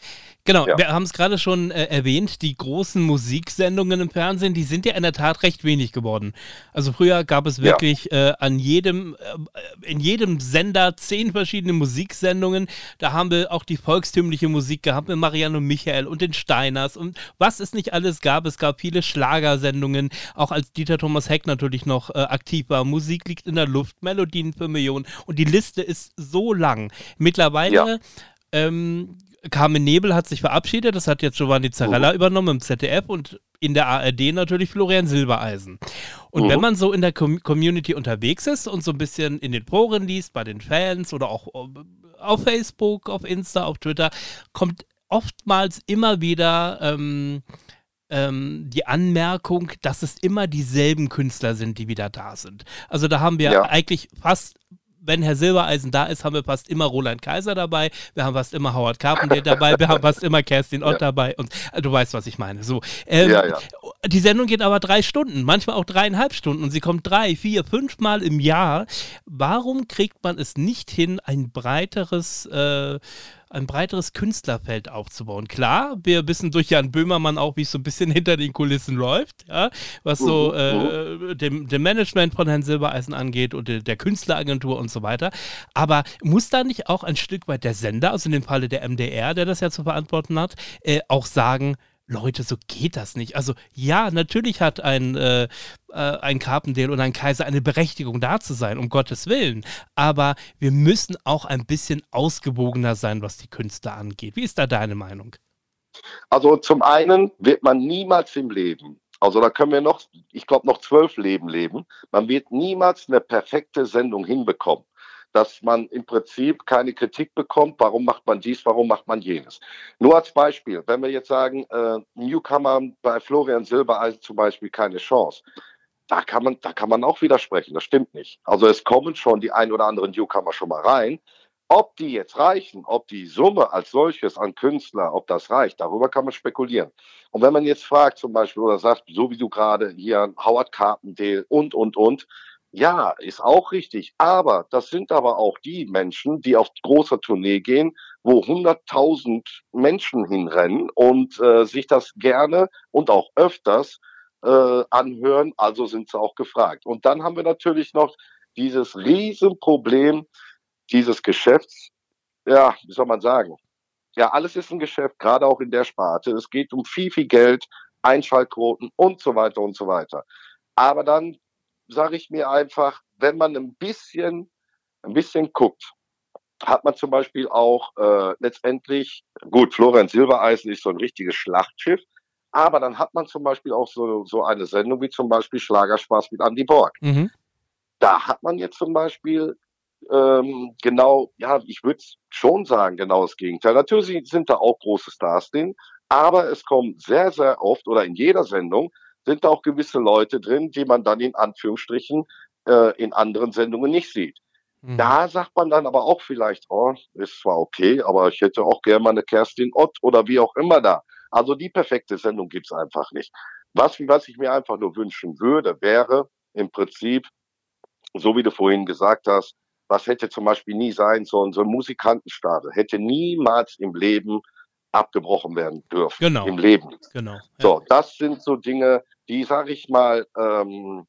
Speaker 4: Genau, ja. wir haben es gerade schon äh, erwähnt, die großen Musiksendungen im Fernsehen, die sind ja in der Tat recht wenig geworden. Also früher gab es wirklich ja. äh, an jedem, äh, in jedem Sender zehn verschiedene Musiksendungen. Da haben wir auch die volkstümliche Musik gehabt mit Marianne und Michael und den Steiners und was es nicht alles gab. Es gab viele Schlagersendungen, auch als Dieter Thomas Heck natürlich noch äh, aktiv war. Musik liegt in der Luft, Melodien für Millionen und die Liste ist so lang. Mittlerweile ja. Ähm, Carmen Nebel hat sich verabschiedet, das hat jetzt Giovanni Zarella mhm. übernommen im ZDF und in der ARD natürlich Florian Silbereisen. Und mhm. wenn man so in der Com Community unterwegs ist und so ein bisschen in den Foren liest, bei den Fans oder auch äh, auf Facebook, auf Insta, auf Twitter, kommt oftmals immer wieder ähm, ähm, die Anmerkung, dass es immer dieselben Künstler sind, die wieder da sind. Also da haben wir ja. eigentlich fast wenn Herr Silbereisen da ist, haben wir fast immer Roland Kaiser dabei, wir haben fast immer Howard Carpenter dabei, wir haben fast immer Kerstin Ott ja. dabei und äh, du weißt, was ich meine. So, ähm, ja, ja. Die Sendung geht aber drei Stunden, manchmal auch dreieinhalb Stunden und sie kommt drei, vier, fünf Mal im Jahr. Warum kriegt man es nicht hin, ein breiteres äh, ein breiteres Künstlerfeld aufzubauen. Klar, wir wissen durch Jan Böhmermann auch, wie es so ein bisschen [LAUGHS] hinter den Kulissen läuft, ja, was so mhm, äh, mhm. dem, dem, Management von Herrn Silbereisen angeht und der, der Künstleragentur und so weiter. Aber muss da nicht auch ein Stück weit der Sender, also in dem Falle der MDR, der das ja zu verantworten hat, äh, auch sagen, Leute, so geht das nicht. Also ja, natürlich hat ein, äh, äh, ein Carpendale und ein Kaiser eine Berechtigung da zu sein, um Gottes Willen. Aber wir müssen auch ein bisschen ausgewogener sein, was die Künstler angeht. Wie ist da deine Meinung?
Speaker 6: Also zum einen wird man niemals im Leben, also da können wir noch, ich glaube, noch zwölf Leben leben. Man wird niemals eine perfekte Sendung hinbekommen dass man im Prinzip keine Kritik bekommt, warum macht man dies, warum macht man jenes. Nur als Beispiel, wenn wir jetzt sagen, äh, Newcomer bei Florian Silbereisen zum Beispiel keine Chance, da kann man, da kann man auch widersprechen, das stimmt nicht. Also es kommen schon die ein oder anderen Newcomer schon mal rein. Ob die jetzt reichen, ob die Summe als solches an Künstler, ob das reicht, darüber kann man spekulieren. Und wenn man jetzt fragt zum Beispiel oder sagt, so wie du gerade hier Howard Carpendale und, und, und, ja, ist auch richtig. Aber das sind aber auch die Menschen, die auf großer Tournee gehen, wo 100.000 Menschen hinrennen und äh, sich das gerne und auch öfters äh, anhören. Also sind sie auch gefragt. Und dann haben wir natürlich noch dieses Riesenproblem dieses Geschäfts. Ja, wie soll man sagen? Ja, alles ist ein Geschäft, gerade auch in der Sparte. Es geht um viel, viel Geld, Einschaltquoten und so weiter und so weiter. Aber dann sage ich mir einfach, wenn man ein bisschen, ein bisschen guckt, hat man zum Beispiel auch äh, letztendlich, gut, Florian Silbereisen ist so ein richtiges Schlachtschiff, aber dann hat man zum Beispiel auch so, so eine Sendung wie zum Beispiel Schlagerspaß mit Andy Borg. Mhm. da hat man jetzt zum Beispiel ähm, genau, ja, ich würde schon sagen, genau das Gegenteil. Natürlich sind da auch große Stars drin, aber es kommt sehr, sehr oft oder in jeder Sendung sind da auch gewisse Leute drin, die man dann in Anführungsstrichen äh, in anderen Sendungen nicht sieht. Mhm. Da sagt man dann aber auch vielleicht, oh, ist zwar okay, aber ich hätte auch gerne mal eine Kerstin Ott oder wie auch immer da. Also die perfekte Sendung gibt's einfach nicht. Was, was ich mir einfach nur wünschen würde, wäre im Prinzip, so wie du vorhin gesagt hast, was hätte zum Beispiel nie sein sollen, so ein Musikantenstadel hätte niemals im Leben abgebrochen werden dürfen.
Speaker 4: Genau.
Speaker 6: Im Leben.
Speaker 4: Genau.
Speaker 6: So, das sind so Dinge, die, sage ich mal, ähm,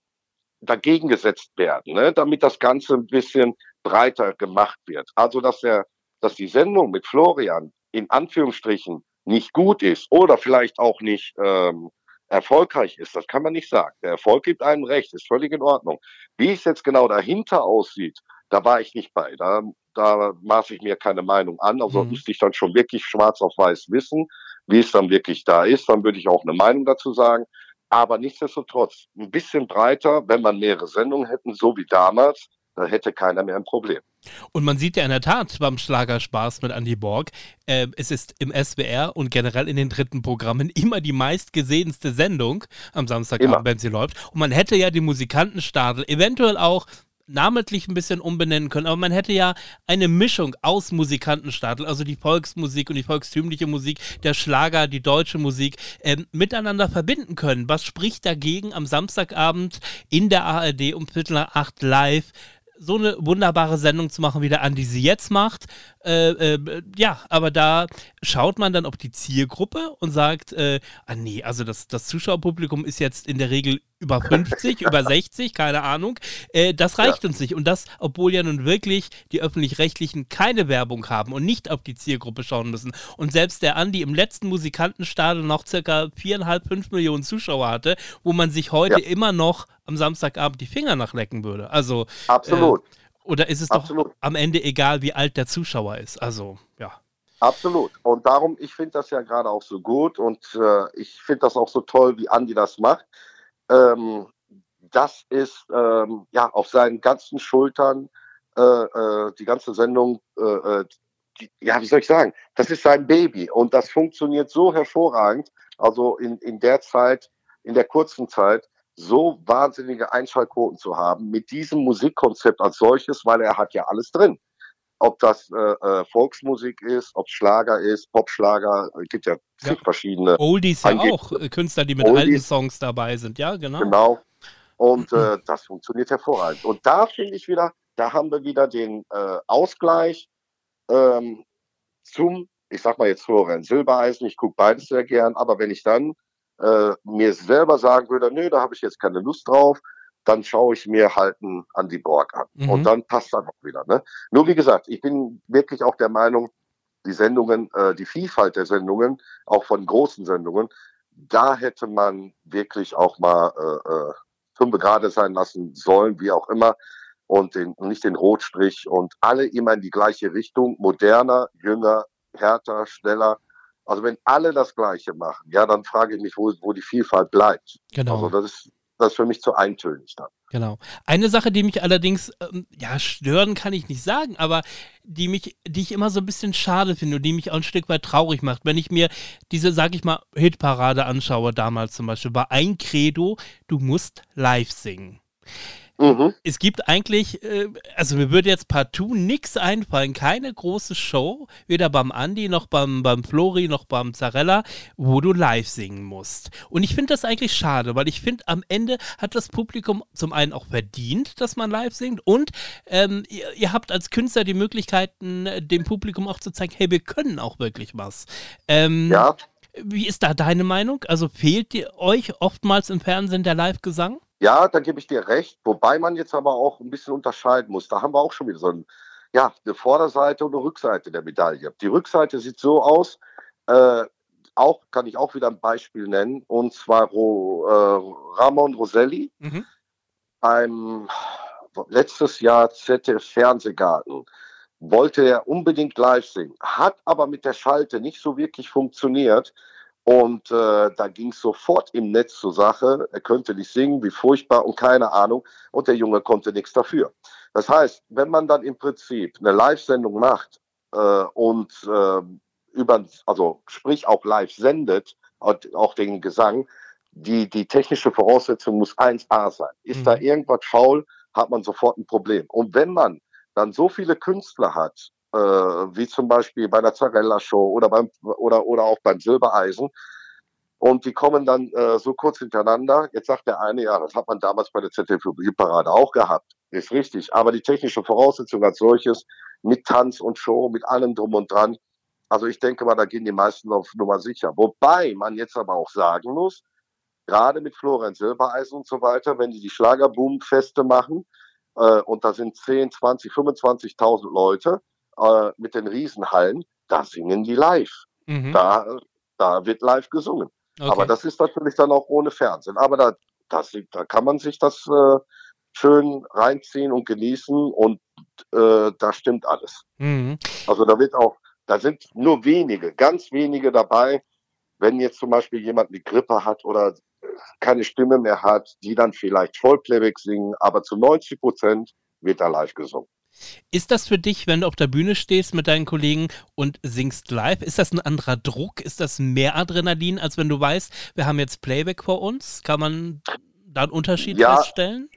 Speaker 6: dagegen gesetzt werden, ne? damit das Ganze ein bisschen breiter gemacht wird. Also, dass der, dass die Sendung mit Florian in Anführungsstrichen nicht gut ist oder vielleicht auch nicht ähm, erfolgreich ist, das kann man nicht sagen. Der Erfolg gibt einem recht, ist völlig in Ordnung. Wie es jetzt genau dahinter aussieht, da war ich nicht bei. Da, da maße ich mir keine Meinung an. Also mhm. müsste ich dann schon wirklich schwarz auf weiß wissen, wie es dann wirklich da ist. Dann würde ich auch eine Meinung dazu sagen. Aber nichtsdestotrotz, ein bisschen breiter, wenn man mehrere Sendungen hätten, so wie damals, da hätte keiner mehr ein Problem.
Speaker 4: Und man sieht ja in der Tat beim Schlagerspaß mit Andy Borg, äh, es ist im SWR und generell in den dritten Programmen [LAUGHS] immer die meistgesehenste Sendung am Samstagabend, wenn sie läuft. Und man hätte ja die Musikantenstadel eventuell auch namentlich ein bisschen umbenennen können, aber man hätte ja eine Mischung aus Musikantenstadel, also die Volksmusik und die volkstümliche Musik, der Schlager, die deutsche Musik, äh, miteinander verbinden können. Was spricht dagegen, am Samstagabend in der ARD um Viertel nach acht live so eine wunderbare Sendung zu machen, wie der Andi sie jetzt macht. Äh, äh, ja, aber da schaut man dann auf die Zielgruppe und sagt, äh, ah nee, also das, das Zuschauerpublikum ist jetzt in der Regel über 50, über 60, keine Ahnung. Äh, das reicht ja. uns nicht. Und das, obwohl ja nun wirklich die Öffentlich-Rechtlichen keine Werbung haben und nicht auf die Zielgruppe schauen müssen. Und selbst der Andi im letzten Musikantenstadel noch circa viereinhalb, fünf Millionen Zuschauer hatte, wo man sich heute ja. immer noch am Samstagabend die Finger nachlecken würde. Also.
Speaker 6: Absolut.
Speaker 4: Äh, oder ist es Absolut. doch am Ende egal, wie alt der Zuschauer ist? Also, ja.
Speaker 6: Absolut. Und darum, ich finde das ja gerade auch so gut und äh, ich finde das auch so toll, wie Andi das macht ähm, das ist ähm, ja auf seinen ganzen Schultern äh, äh, die ganze Sendung, äh, äh, die, ja, wie soll ich sagen, das ist sein Baby und das funktioniert so hervorragend, also in, in der Zeit, in der kurzen Zeit, so wahnsinnige Einschaltquoten zu haben mit diesem Musikkonzept als solches, weil er hat ja alles drin ob das äh, äh, Volksmusik ist, ob Schlager ist, Popschlager, es gibt ja, ja. verschiedene.
Speaker 4: Oldies ja auch, äh, Künstler, die mit Oldies. alten Songs dabei sind, ja, genau.
Speaker 6: Genau. Und äh, das funktioniert hervorragend. Und da finde ich wieder, da haben wir wieder den äh, Ausgleich ähm, zum, ich sag mal jetzt Florian Silbereisen, ich gucke beides sehr gern, aber wenn ich dann äh, mir selber sagen würde, nö, da habe ich jetzt keine Lust drauf, dann schaue ich mir halt einen Andy Borg an. Mhm. Und dann passt das auch wieder. Ne? Nur wie gesagt, ich bin wirklich auch der Meinung, die Sendungen, äh, die Vielfalt der Sendungen, auch von großen Sendungen, da hätte man wirklich auch mal äh, äh, fünf gerade sein lassen sollen, wie auch immer, und den, nicht den Rotstrich und alle immer in die gleiche Richtung, moderner, jünger, härter, schneller. Also wenn alle das Gleiche machen, ja, dann frage ich mich, wo, wo die Vielfalt bleibt. Genau. Also das ist das für mich zu eintönig dann.
Speaker 4: Genau. Eine Sache, die mich allerdings, ähm, ja, stören kann ich nicht sagen, aber die mich, die ich immer so ein bisschen schade finde und die mich auch ein Stück weit traurig macht, wenn ich mir diese, sag ich mal, Hitparade anschaue, damals zum Beispiel, war ein Credo, du musst live singen. Mhm. Es gibt eigentlich, äh, also mir würde jetzt partout nichts einfallen, keine große Show, weder beim Andy noch beim, beim Flori noch beim Zarella, wo du live singen musst. Und ich finde das eigentlich schade, weil ich finde, am Ende hat das Publikum zum einen auch verdient, dass man live singt und ähm, ihr, ihr, habt als Künstler die Möglichkeiten, dem Publikum auch zu zeigen, hey, wir können auch wirklich was. Ähm, ja. Wie ist da deine Meinung? Also fehlt dir euch oftmals im Fernsehen der Live-Gesang?
Speaker 6: Ja, da gebe ich dir recht, wobei man jetzt aber auch ein bisschen unterscheiden muss. Da haben wir auch schon wieder so ein, ja, eine Vorderseite und eine Rückseite der Medaille. Die Rückseite sieht so aus, äh, auch kann ich auch wieder ein Beispiel nennen, und zwar Ro, äh, Ramon Roselli mhm. beim letztes Jahr ZDF Fernsehgarten wollte er unbedingt live singen, hat aber mit der Schalte nicht so wirklich funktioniert Und äh, da ging es sofort im Netz zur Sache. Er könnte nicht singen, wie furchtbar und keine Ahnung. Und der Junge konnte nichts dafür. Das heißt, wenn man dann im Prinzip eine Live-Sendung macht äh, und äh, über, also sprich auch live sendet, auch den Gesang, die, die technische Voraussetzung muss 1A sein. Ist mhm. da irgendwas faul, hat man sofort ein Problem. Und wenn man dann so viele Künstler hat, äh, wie zum Beispiel bei der Zarella Show oder beim oder oder auch beim Silbereisen. Und die kommen dann äh, so kurz hintereinander. Jetzt sagt der eine, ja, das hat man damals bei der ZDF-Parade auch gehabt. Ist richtig. Aber die technische Voraussetzung als solches mit Tanz und Show, mit allem drum und dran. Also ich denke mal, da gehen die meisten auf Nummer sicher. Wobei man jetzt aber auch sagen muss, gerade mit Florian Silbereisen und so weiter, wenn die die Schlagerboom-Feste machen, äh, und da sind 10, 20, 25.000 Leute, äh, mit den Riesenhallen, da singen die live. Mhm. Da, da wird live gesungen. Okay. Aber das ist natürlich dann auch ohne Fernsehen. Aber da, das, da kann man sich das äh, schön reinziehen und genießen und äh, da stimmt alles. Mhm. Also da wird auch, da sind nur wenige, ganz wenige dabei, wenn jetzt zum Beispiel jemand eine Grippe hat oder keine Stimme mehr hat, die dann vielleicht Vollplayback singen, aber zu 90 Prozent wird da live gesungen.
Speaker 4: Ist das für dich, wenn du auf der Bühne stehst mit deinen Kollegen und singst live, ist das ein anderer Druck? Ist das mehr Adrenalin, als wenn du weißt, wir haben jetzt Playback vor uns? Kann man da einen Unterschied ja, feststellen?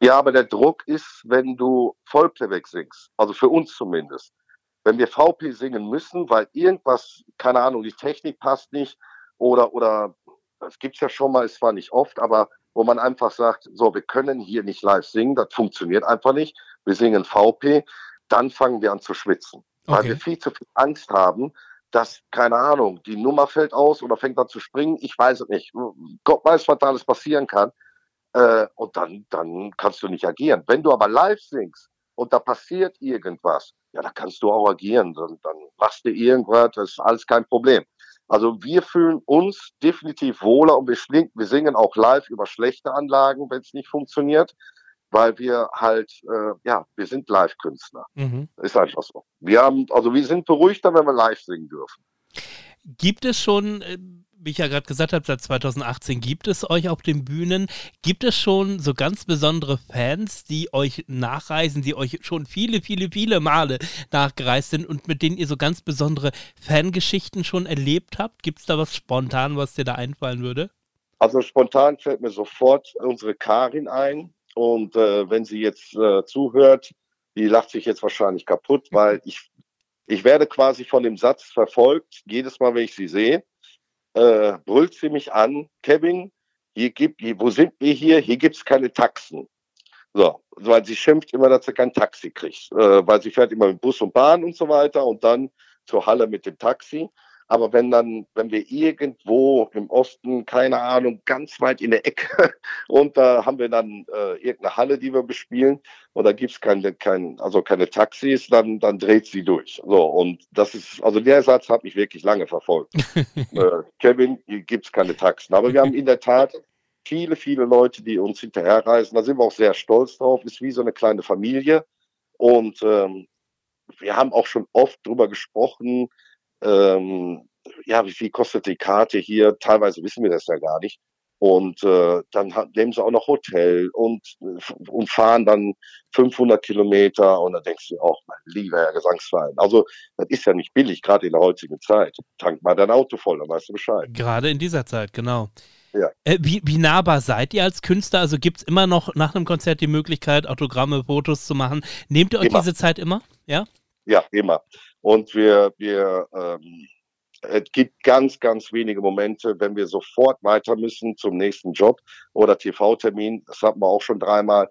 Speaker 6: Ja, aber der Druck ist, wenn du Vollplayback singst, also für uns zumindest. Wenn wir VP singen müssen, weil irgendwas, keine Ahnung, die Technik passt nicht oder, oder, das gibt's ja schon mal, es war nicht oft, aber wo man einfach sagt, so, wir können hier nicht live singen, das funktioniert einfach nicht wir singen VP, dann fangen wir an zu schwitzen. Okay. Weil wir viel zu viel Angst haben, dass, keine Ahnung, die Nummer fällt aus oder fängt an zu springen. Ich weiß es nicht. Gott weiß, was da alles passieren kann. Äh, und dann, dann kannst du nicht agieren. Wenn du aber live singst und da passiert irgendwas, ja, da kannst du auch agieren. Dann, dann machst du irgendwas, das ist alles kein Problem. Also wir fühlen uns definitiv wohler und wir, wir singen auch live über schlechte Anlagen, wenn es nicht funktioniert weil wir halt, äh, ja, wir sind Live-Künstler. Mhm. Ist einfach so. Wir haben, also wir sind beruhigter, wenn wir live singen dürfen.
Speaker 4: Gibt es schon, äh, wie ich ja gerade gesagt habe, seit 2018 gibt es euch auf den Bühnen. Gibt es schon so ganz besondere Fans, die euch nachreisen, die euch schon viele, viele, viele Male nachgereist sind und mit denen ihr so ganz besondere Fangeschichten schon erlebt habt? Gibt es da was spontan, was dir da einfallen würde?
Speaker 6: Also spontan fällt mir sofort unsere Karin ein, und äh, wenn sie jetzt äh, zuhört, die lacht sich jetzt wahrscheinlich kaputt, [LAUGHS] weil ich, ich werde quasi von dem Satz verfolgt. Jedes Mal, wenn ich sie sehe, äh, brüllt sie mich an, Kevin, hier gibt, hier, wo sind wir hier? Hier gibt's keine Taxen. So, weil sie schimpft immer, dass sie kein Taxi kriegt, äh, weil sie fährt immer mit Bus und Bahn und so weiter und dann zur Halle mit dem Taxi. Aber wenn dann, wenn wir irgendwo im Osten, keine Ahnung, ganz weit in der Ecke [LAUGHS] und da haben wir dann äh, irgendeine Halle, die wir bespielen und da gibt's keine, kein, also keine Taxis, dann, dann dreht sie durch. So, und das ist, also der Satz hat mich wirklich lange verfolgt. [LAUGHS] äh, Kevin, hier gibt's keine Taxen. Aber wir haben in der Tat viele, viele Leute, die uns hinterherreisen. Da sind wir auch sehr stolz drauf. Ist wie so eine kleine Familie. Und ähm, wir haben auch schon oft drüber gesprochen, ähm, ja, wie viel kostet die Karte hier? Teilweise wissen wir das ja gar nicht. Und äh, dann nehmen sie auch noch Hotel und, und fahren dann 500 Kilometer und dann denkst du auch, mein lieber Herr Gesangsverein. Also das ist ja nicht billig, gerade in der heutigen Zeit. Tank mal dein Auto voll, dann weißt du Bescheid.
Speaker 4: Gerade in dieser Zeit, genau. Ja. Äh, wie, wie nahbar seid ihr als Künstler? Also gibt es immer noch nach einem Konzert die Möglichkeit, Autogramme, Fotos zu machen? Nehmt ihr euch immer. diese Zeit immer? Ja?
Speaker 6: Ja, immer. Und wir, wir ähm, es gibt ganz, ganz wenige Momente, wenn wir sofort weiter müssen zum nächsten Job oder TV-Termin. Das hatten wir auch schon dreimal.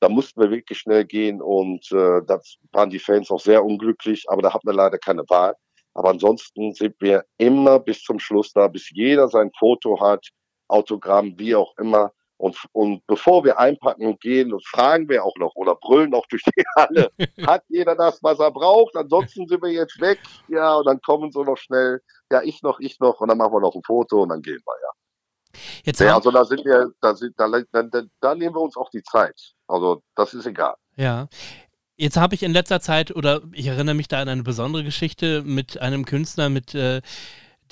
Speaker 6: Da mussten wir wirklich schnell gehen und äh, das waren die Fans auch sehr unglücklich, aber da hatten wir leider keine Wahl. Aber ansonsten sind wir immer bis zum Schluss da, bis jeder sein Foto hat, Autogramm, wie auch immer. Und, und bevor wir einpacken und gehen, fragen wir auch noch oder brüllen auch durch die [LAUGHS] Halle, [LAUGHS] hat jeder das, was er braucht? Ansonsten sind wir jetzt weg. Ja, und dann kommen sie noch schnell. Ja, ich noch, ich noch. Und dann machen wir noch ein Foto und dann gehen wir, ja. Jetzt ja, also da sind wir, da sind, da, da, da, da nehmen wir uns auch die Zeit. Also das ist egal.
Speaker 4: Ja. Jetzt habe ich in letzter Zeit, oder ich erinnere mich da an eine besondere Geschichte mit einem Künstler, mit äh,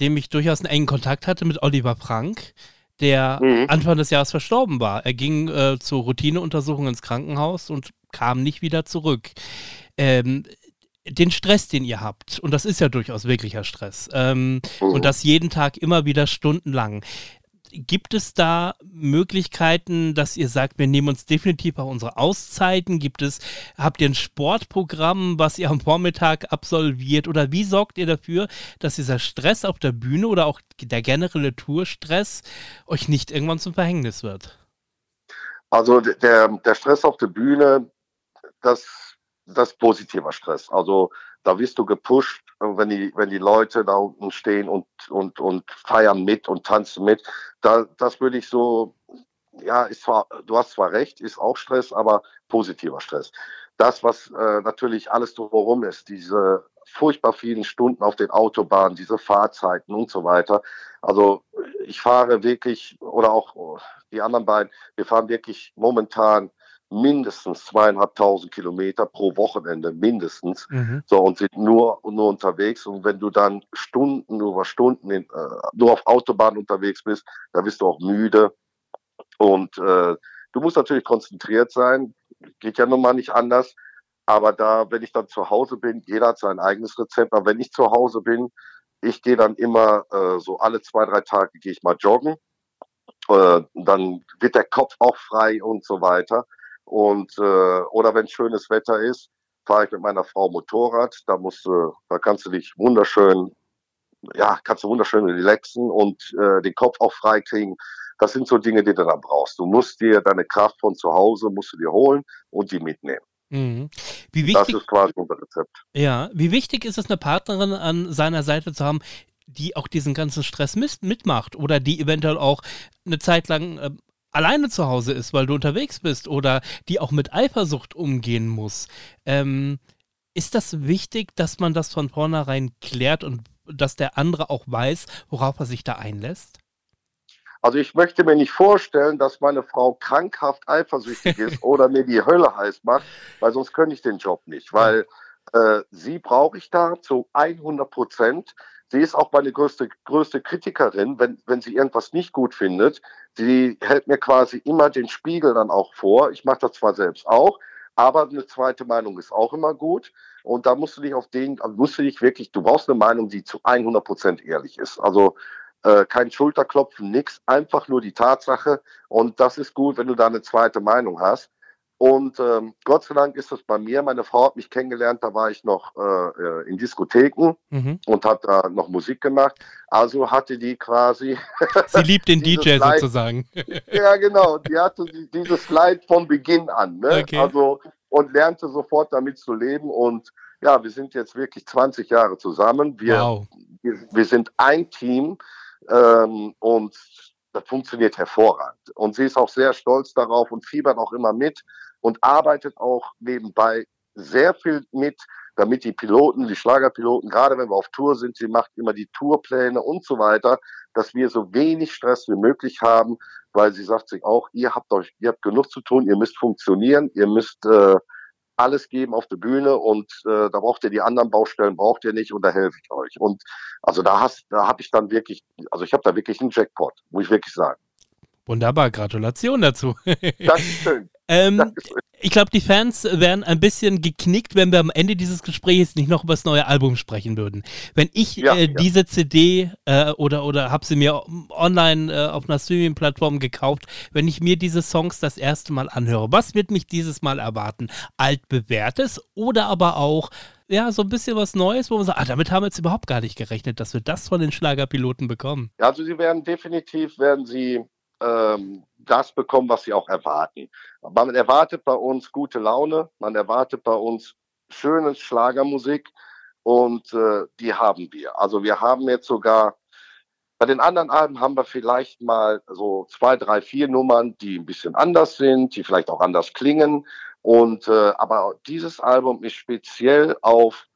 Speaker 4: dem ich durchaus einen engen Kontakt hatte mit Oliver Frank, der
Speaker 6: Mhm.
Speaker 4: Anfang des Jahres verstorben war. Er ging äh, zur Routineuntersuchung ins Krankenhaus und kam nicht wieder zurück. Ähm, den Stress, den ihr habt, und das ist ja durchaus wirklicher Stress, ähm,
Speaker 6: Mhm.
Speaker 4: und das jeden Tag immer wieder stundenlang. Gibt es da Möglichkeiten, dass ihr sagt, wir nehmen uns definitiv auch unsere Auszeiten? Gibt es, habt ihr ein Sportprogramm, was ihr am Vormittag absolviert? Oder wie sorgt ihr dafür, dass dieser Stress auf der Bühne oder auch der generelle Tourstress euch nicht irgendwann zum Verhängnis wird?
Speaker 6: Also der, der Stress auf der Bühne, das, das ist positiver Stress. Also da wirst du gepusht, wenn die, wenn die Leute da unten stehen und, und, und feiern mit und tanzen mit. Da, das würde ich so, ja, ist zwar, du hast zwar recht, ist auch Stress, aber positiver Stress. Das, was äh, natürlich alles drumherum ist, diese furchtbar vielen Stunden auf den Autobahnen, diese Fahrzeiten und so weiter. Also ich fahre wirklich, oder auch die anderen beiden, wir fahren wirklich momentan mindestens zweieinhalbtausend Kilometer pro Wochenende, mindestens.
Speaker 4: Mhm.
Speaker 6: So, und sind nur, nur unterwegs. Und wenn du dann Stunden über Stunden in, äh, nur auf Autobahn unterwegs bist, da bist du auch müde. Und äh, du musst natürlich konzentriert sein. Geht ja nun mal nicht anders. Aber da, wenn ich dann zu Hause bin, jeder hat sein eigenes Rezept. Aber wenn ich zu Hause bin, ich gehe dann immer äh, so alle zwei, drei Tage gehe ich mal joggen. Äh, dann wird der Kopf auch frei und so weiter. Und äh, oder wenn schönes Wetter ist, fahre ich mit meiner Frau Motorrad. Da musst du, da kannst du dich wunderschön, ja, kannst du wunderschön relaxen und äh, den Kopf auch frei kriegen. Das sind so Dinge, die du dann brauchst. Du musst dir deine Kraft von zu Hause, musst du dir holen und die mitnehmen.
Speaker 4: Mhm. Wie
Speaker 6: Das
Speaker 4: wichtig,
Speaker 6: ist quasi unser Rezept.
Speaker 4: ja, wie wichtig ist es, eine Partnerin an seiner Seite zu haben, die auch diesen ganzen Stress mitmacht oder die eventuell auch eine Zeit lang äh, alleine zu Hause ist, weil du unterwegs bist oder die auch mit Eifersucht umgehen muss. Ähm, ist das wichtig, dass man das von vornherein klärt und dass der andere auch weiß, worauf er sich da einlässt?
Speaker 6: Also ich möchte mir nicht vorstellen, dass meine Frau krankhaft eifersüchtig ist [LAUGHS] oder mir die Hölle heiß macht, weil sonst könnte ich den Job nicht. Weil äh, sie brauche ich da zu 100 Prozent. Sie ist auch meine größte, größte Kritikerin, wenn, wenn sie irgendwas nicht gut findet. Sie hält mir quasi immer den Spiegel dann auch vor. Ich mache das zwar selbst auch, aber eine zweite Meinung ist auch immer gut. Und da musst du dich auf den, also musst du dich wirklich, du brauchst eine Meinung, die zu 100 Prozent ehrlich ist. Also äh, kein Schulterklopfen, nix, einfach nur die Tatsache. Und das ist gut, wenn du da eine zweite Meinung hast. Und ähm, Gott sei Dank ist es bei mir. Meine Frau hat mich kennengelernt, da war ich noch äh, äh, in Diskotheken
Speaker 4: Mhm.
Speaker 6: und hat da noch Musik gemacht. Also hatte die quasi, [LAUGHS]
Speaker 4: Sie liebt den [LAUGHS] DJ
Speaker 6: Leid-
Speaker 4: sozusagen. [LAUGHS]
Speaker 6: ja genau, die hatte die, dieses Leid von Beginn an. Ne?
Speaker 4: Okay.
Speaker 6: Also und lernte sofort damit zu leben. Und ja, wir sind jetzt wirklich 20 Jahre zusammen. Wir,
Speaker 4: Wow.
Speaker 6: wir, wir sind ein Team ähm, und das funktioniert hervorragend. Und sie ist auch sehr stolz darauf und fiebert auch immer mit und arbeitet auch nebenbei sehr viel mit, damit die Piloten, die Schlagerpiloten, gerade wenn wir auf Tour sind, sie macht immer die Tourpläne und so weiter, dass wir so wenig Stress wie möglich haben, weil sie sagt sich auch, ihr habt euch, ihr habt genug zu tun, ihr müsst funktionieren, ihr müsst äh, alles geben auf der Bühne und äh, da braucht ihr die anderen Baustellen, braucht ihr nicht und da helfe ich euch. Und also da hast, da habe ich dann wirklich, also ich habe da wirklich einen Jackpot, muss ich wirklich sagen.
Speaker 4: Wunderbar, Gratulation dazu. [LAUGHS]
Speaker 6: Dankeschön.
Speaker 4: ähm,
Speaker 6: Dankeschön.
Speaker 4: ich glaube, die Fans wären ein bisschen geknickt, wenn wir am Ende dieses Gesprächs nicht noch über das neue Album sprechen würden. Wenn ich
Speaker 6: Ja,
Speaker 4: äh,
Speaker 6: ja.
Speaker 4: diese CD äh, oder, oder habe sie mir online äh, auf einer Streaming-Plattform gekauft, wenn ich mir diese Songs das erste Mal anhöre, was wird mich dieses Mal erwarten? Altbewährtes oder aber auch ja, so ein bisschen was Neues, wo man sagt, ah, damit haben wir jetzt überhaupt gar nicht gerechnet, dass wir das von den Schlagerpiloten bekommen.
Speaker 6: Also sie werden definitiv, werden sie ähm, das bekommen, was sie auch erwarten. Man erwartet bei uns gute Laune, man erwartet bei uns schöne Schlagermusik und äh, die haben wir. Also wir haben jetzt sogar, bei den anderen Alben haben wir vielleicht mal so zwei, drei, vier Nummern, die ein bisschen anders sind, die vielleicht auch anders klingen. Und äh, aber dieses Album ist speziell auf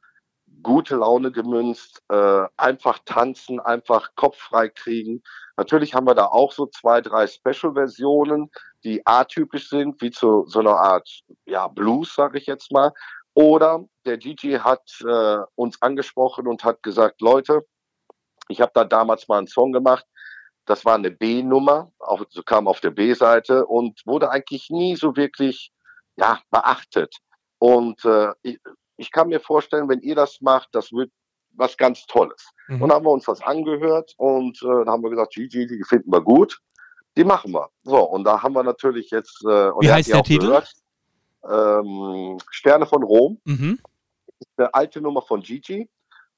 Speaker 6: gute Laune gemünzt, äh, einfach tanzen, einfach Kopf frei kriegen. Natürlich haben wir da auch so zwei, drei Special-Versionen, die atypisch sind, wie zu so einer Art ja, Blues, sage ich jetzt mal. Oder der Gigi hat äh, uns angesprochen und hat gesagt, Leute, Ich habe da damals mal einen Song gemacht. Das war eine B-Nummer, so kam auf der B-Seite und wurde eigentlich nie so wirklich ja, beachtet. Und äh, ich, kann mir vorstellen, wenn ihr das macht, das wird was ganz Tolles. Mhm. Und dann haben wir uns das angehört und äh, dann haben wir gesagt, Gigi, die finden wir gut, die machen wir. So, und da haben wir natürlich jetzt. Äh,
Speaker 4: Wie heißt der Titel? Gehört,
Speaker 6: ähm, Sterne von Rom. Mhm. Eine alte Nummer von Gigi.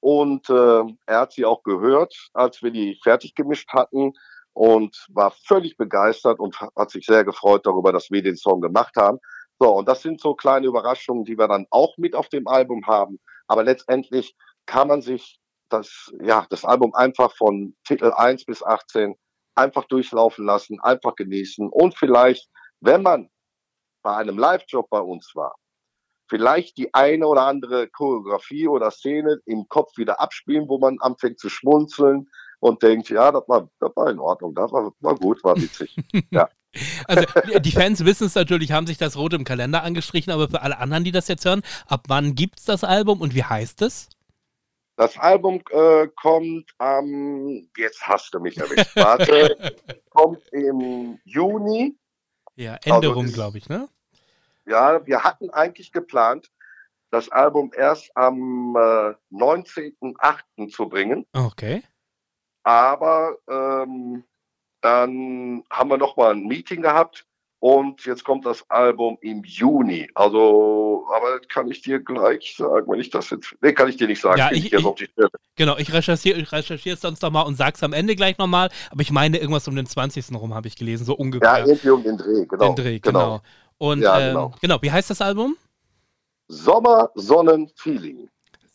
Speaker 6: Und äh, er hat sie auch gehört, als wir die fertig gemischt hatten und war völlig begeistert und hat sich sehr gefreut darüber, dass wir den Song gemacht haben. So, und das sind so kleine Überraschungen, die wir dann auch mit auf dem Album haben. Aber letztendlich kann man sich das, ja, das Album einfach von Titel 1 bis 18 einfach durchlaufen lassen, einfach genießen und vielleicht, wenn man bei einem Live-Job bei uns war, vielleicht die eine oder andere Choreografie oder Szene im Kopf wieder abspielen, wo man anfängt zu schmunzeln und denkt, ja, das war, das war in Ordnung, das war, war gut, war witzig. [LAUGHS] ja.
Speaker 4: Also die Fans wissen es natürlich, haben sich das rot im Kalender angestrichen, aber für alle anderen, die das jetzt hören, ab wann gibt es das Album und wie heißt es?
Speaker 6: Das Album äh, kommt am, ähm, jetzt hast du mich erwischt, warte, [LAUGHS] kommt im Juni.
Speaker 4: Ja, Änderung, also glaube ich, ne?
Speaker 6: Ja, wir hatten eigentlich geplant, das Album erst am äh, 19.08. zu bringen.
Speaker 4: Okay.
Speaker 6: Aber ähm, dann haben wir nochmal ein Meeting gehabt und jetzt kommt das Album im Juni. Also, aber kann ich dir gleich sagen, wenn ich das jetzt. Nee, kann ich dir nicht sagen.
Speaker 4: Ja, ich, ich, ich genau, ich recherchiere ich recherchiere es sonst nochmal und sag's am Ende gleich nochmal. Aber ich meine, irgendwas um den 20. rum habe ich gelesen, so ungefähr.
Speaker 6: Ja, irgendwie um den Dreh, genau.
Speaker 4: Den Dreh, genau. genau. Und ja, ähm, genau. genau, wie heißt das Album?
Speaker 6: Sommer, Sonnen, Feeling.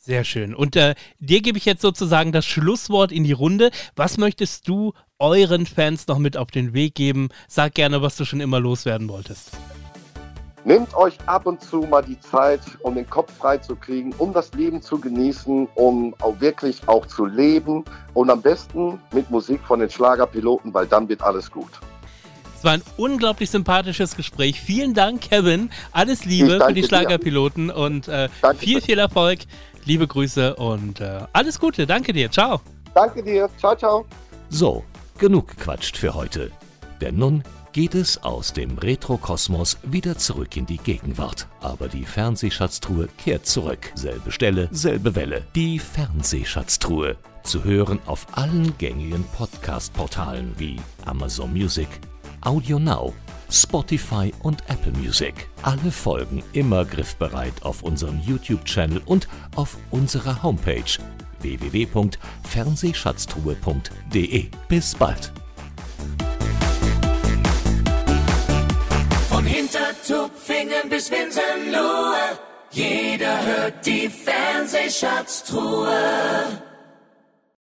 Speaker 4: Sehr schön. Und äh, dir gebe ich jetzt sozusagen das Schlusswort in die Runde. Was möchtest du euren Fans noch mit auf den Weg geben? Sag gerne, was du schon immer loswerden wolltest.
Speaker 6: Nehmt euch ab und zu mal die Zeit, um den Kopf frei zu kriegen, um das Leben zu genießen, um auch wirklich auch zu leben und am besten mit Musik von den Schlagerpiloten, weil dann wird alles gut.
Speaker 4: Es war ein unglaublich sympathisches Gespräch. Vielen Dank, Kevin. Alles Liebe für die Schlagerpiloten dir. und äh, viel, viel Erfolg Liebe Grüße und äh, alles Gute. Danke dir. Ciao.
Speaker 6: Danke dir. Ciao, ciao.
Speaker 2: So, genug gequatscht für heute. Denn nun geht es aus dem Retrokosmos wieder zurück in die Gegenwart. Aber die Fernsehschatztruhe kehrt zurück. Selbe Stelle, selbe Welle. Die Fernsehschatztruhe. Zu hören auf allen gängigen Podcast-Portalen wie Amazon Music, Audio Now, Spotify und Apple Music. Alle Folgen immer griffbereit auf unserem YouTube-Channel und auf unserer Homepage www.fernsehschatztruhe.de. Bis bald.
Speaker 1: Von Hintertupfingen bis Winsenlohe, jeder hört die Fernsehschatztruhe.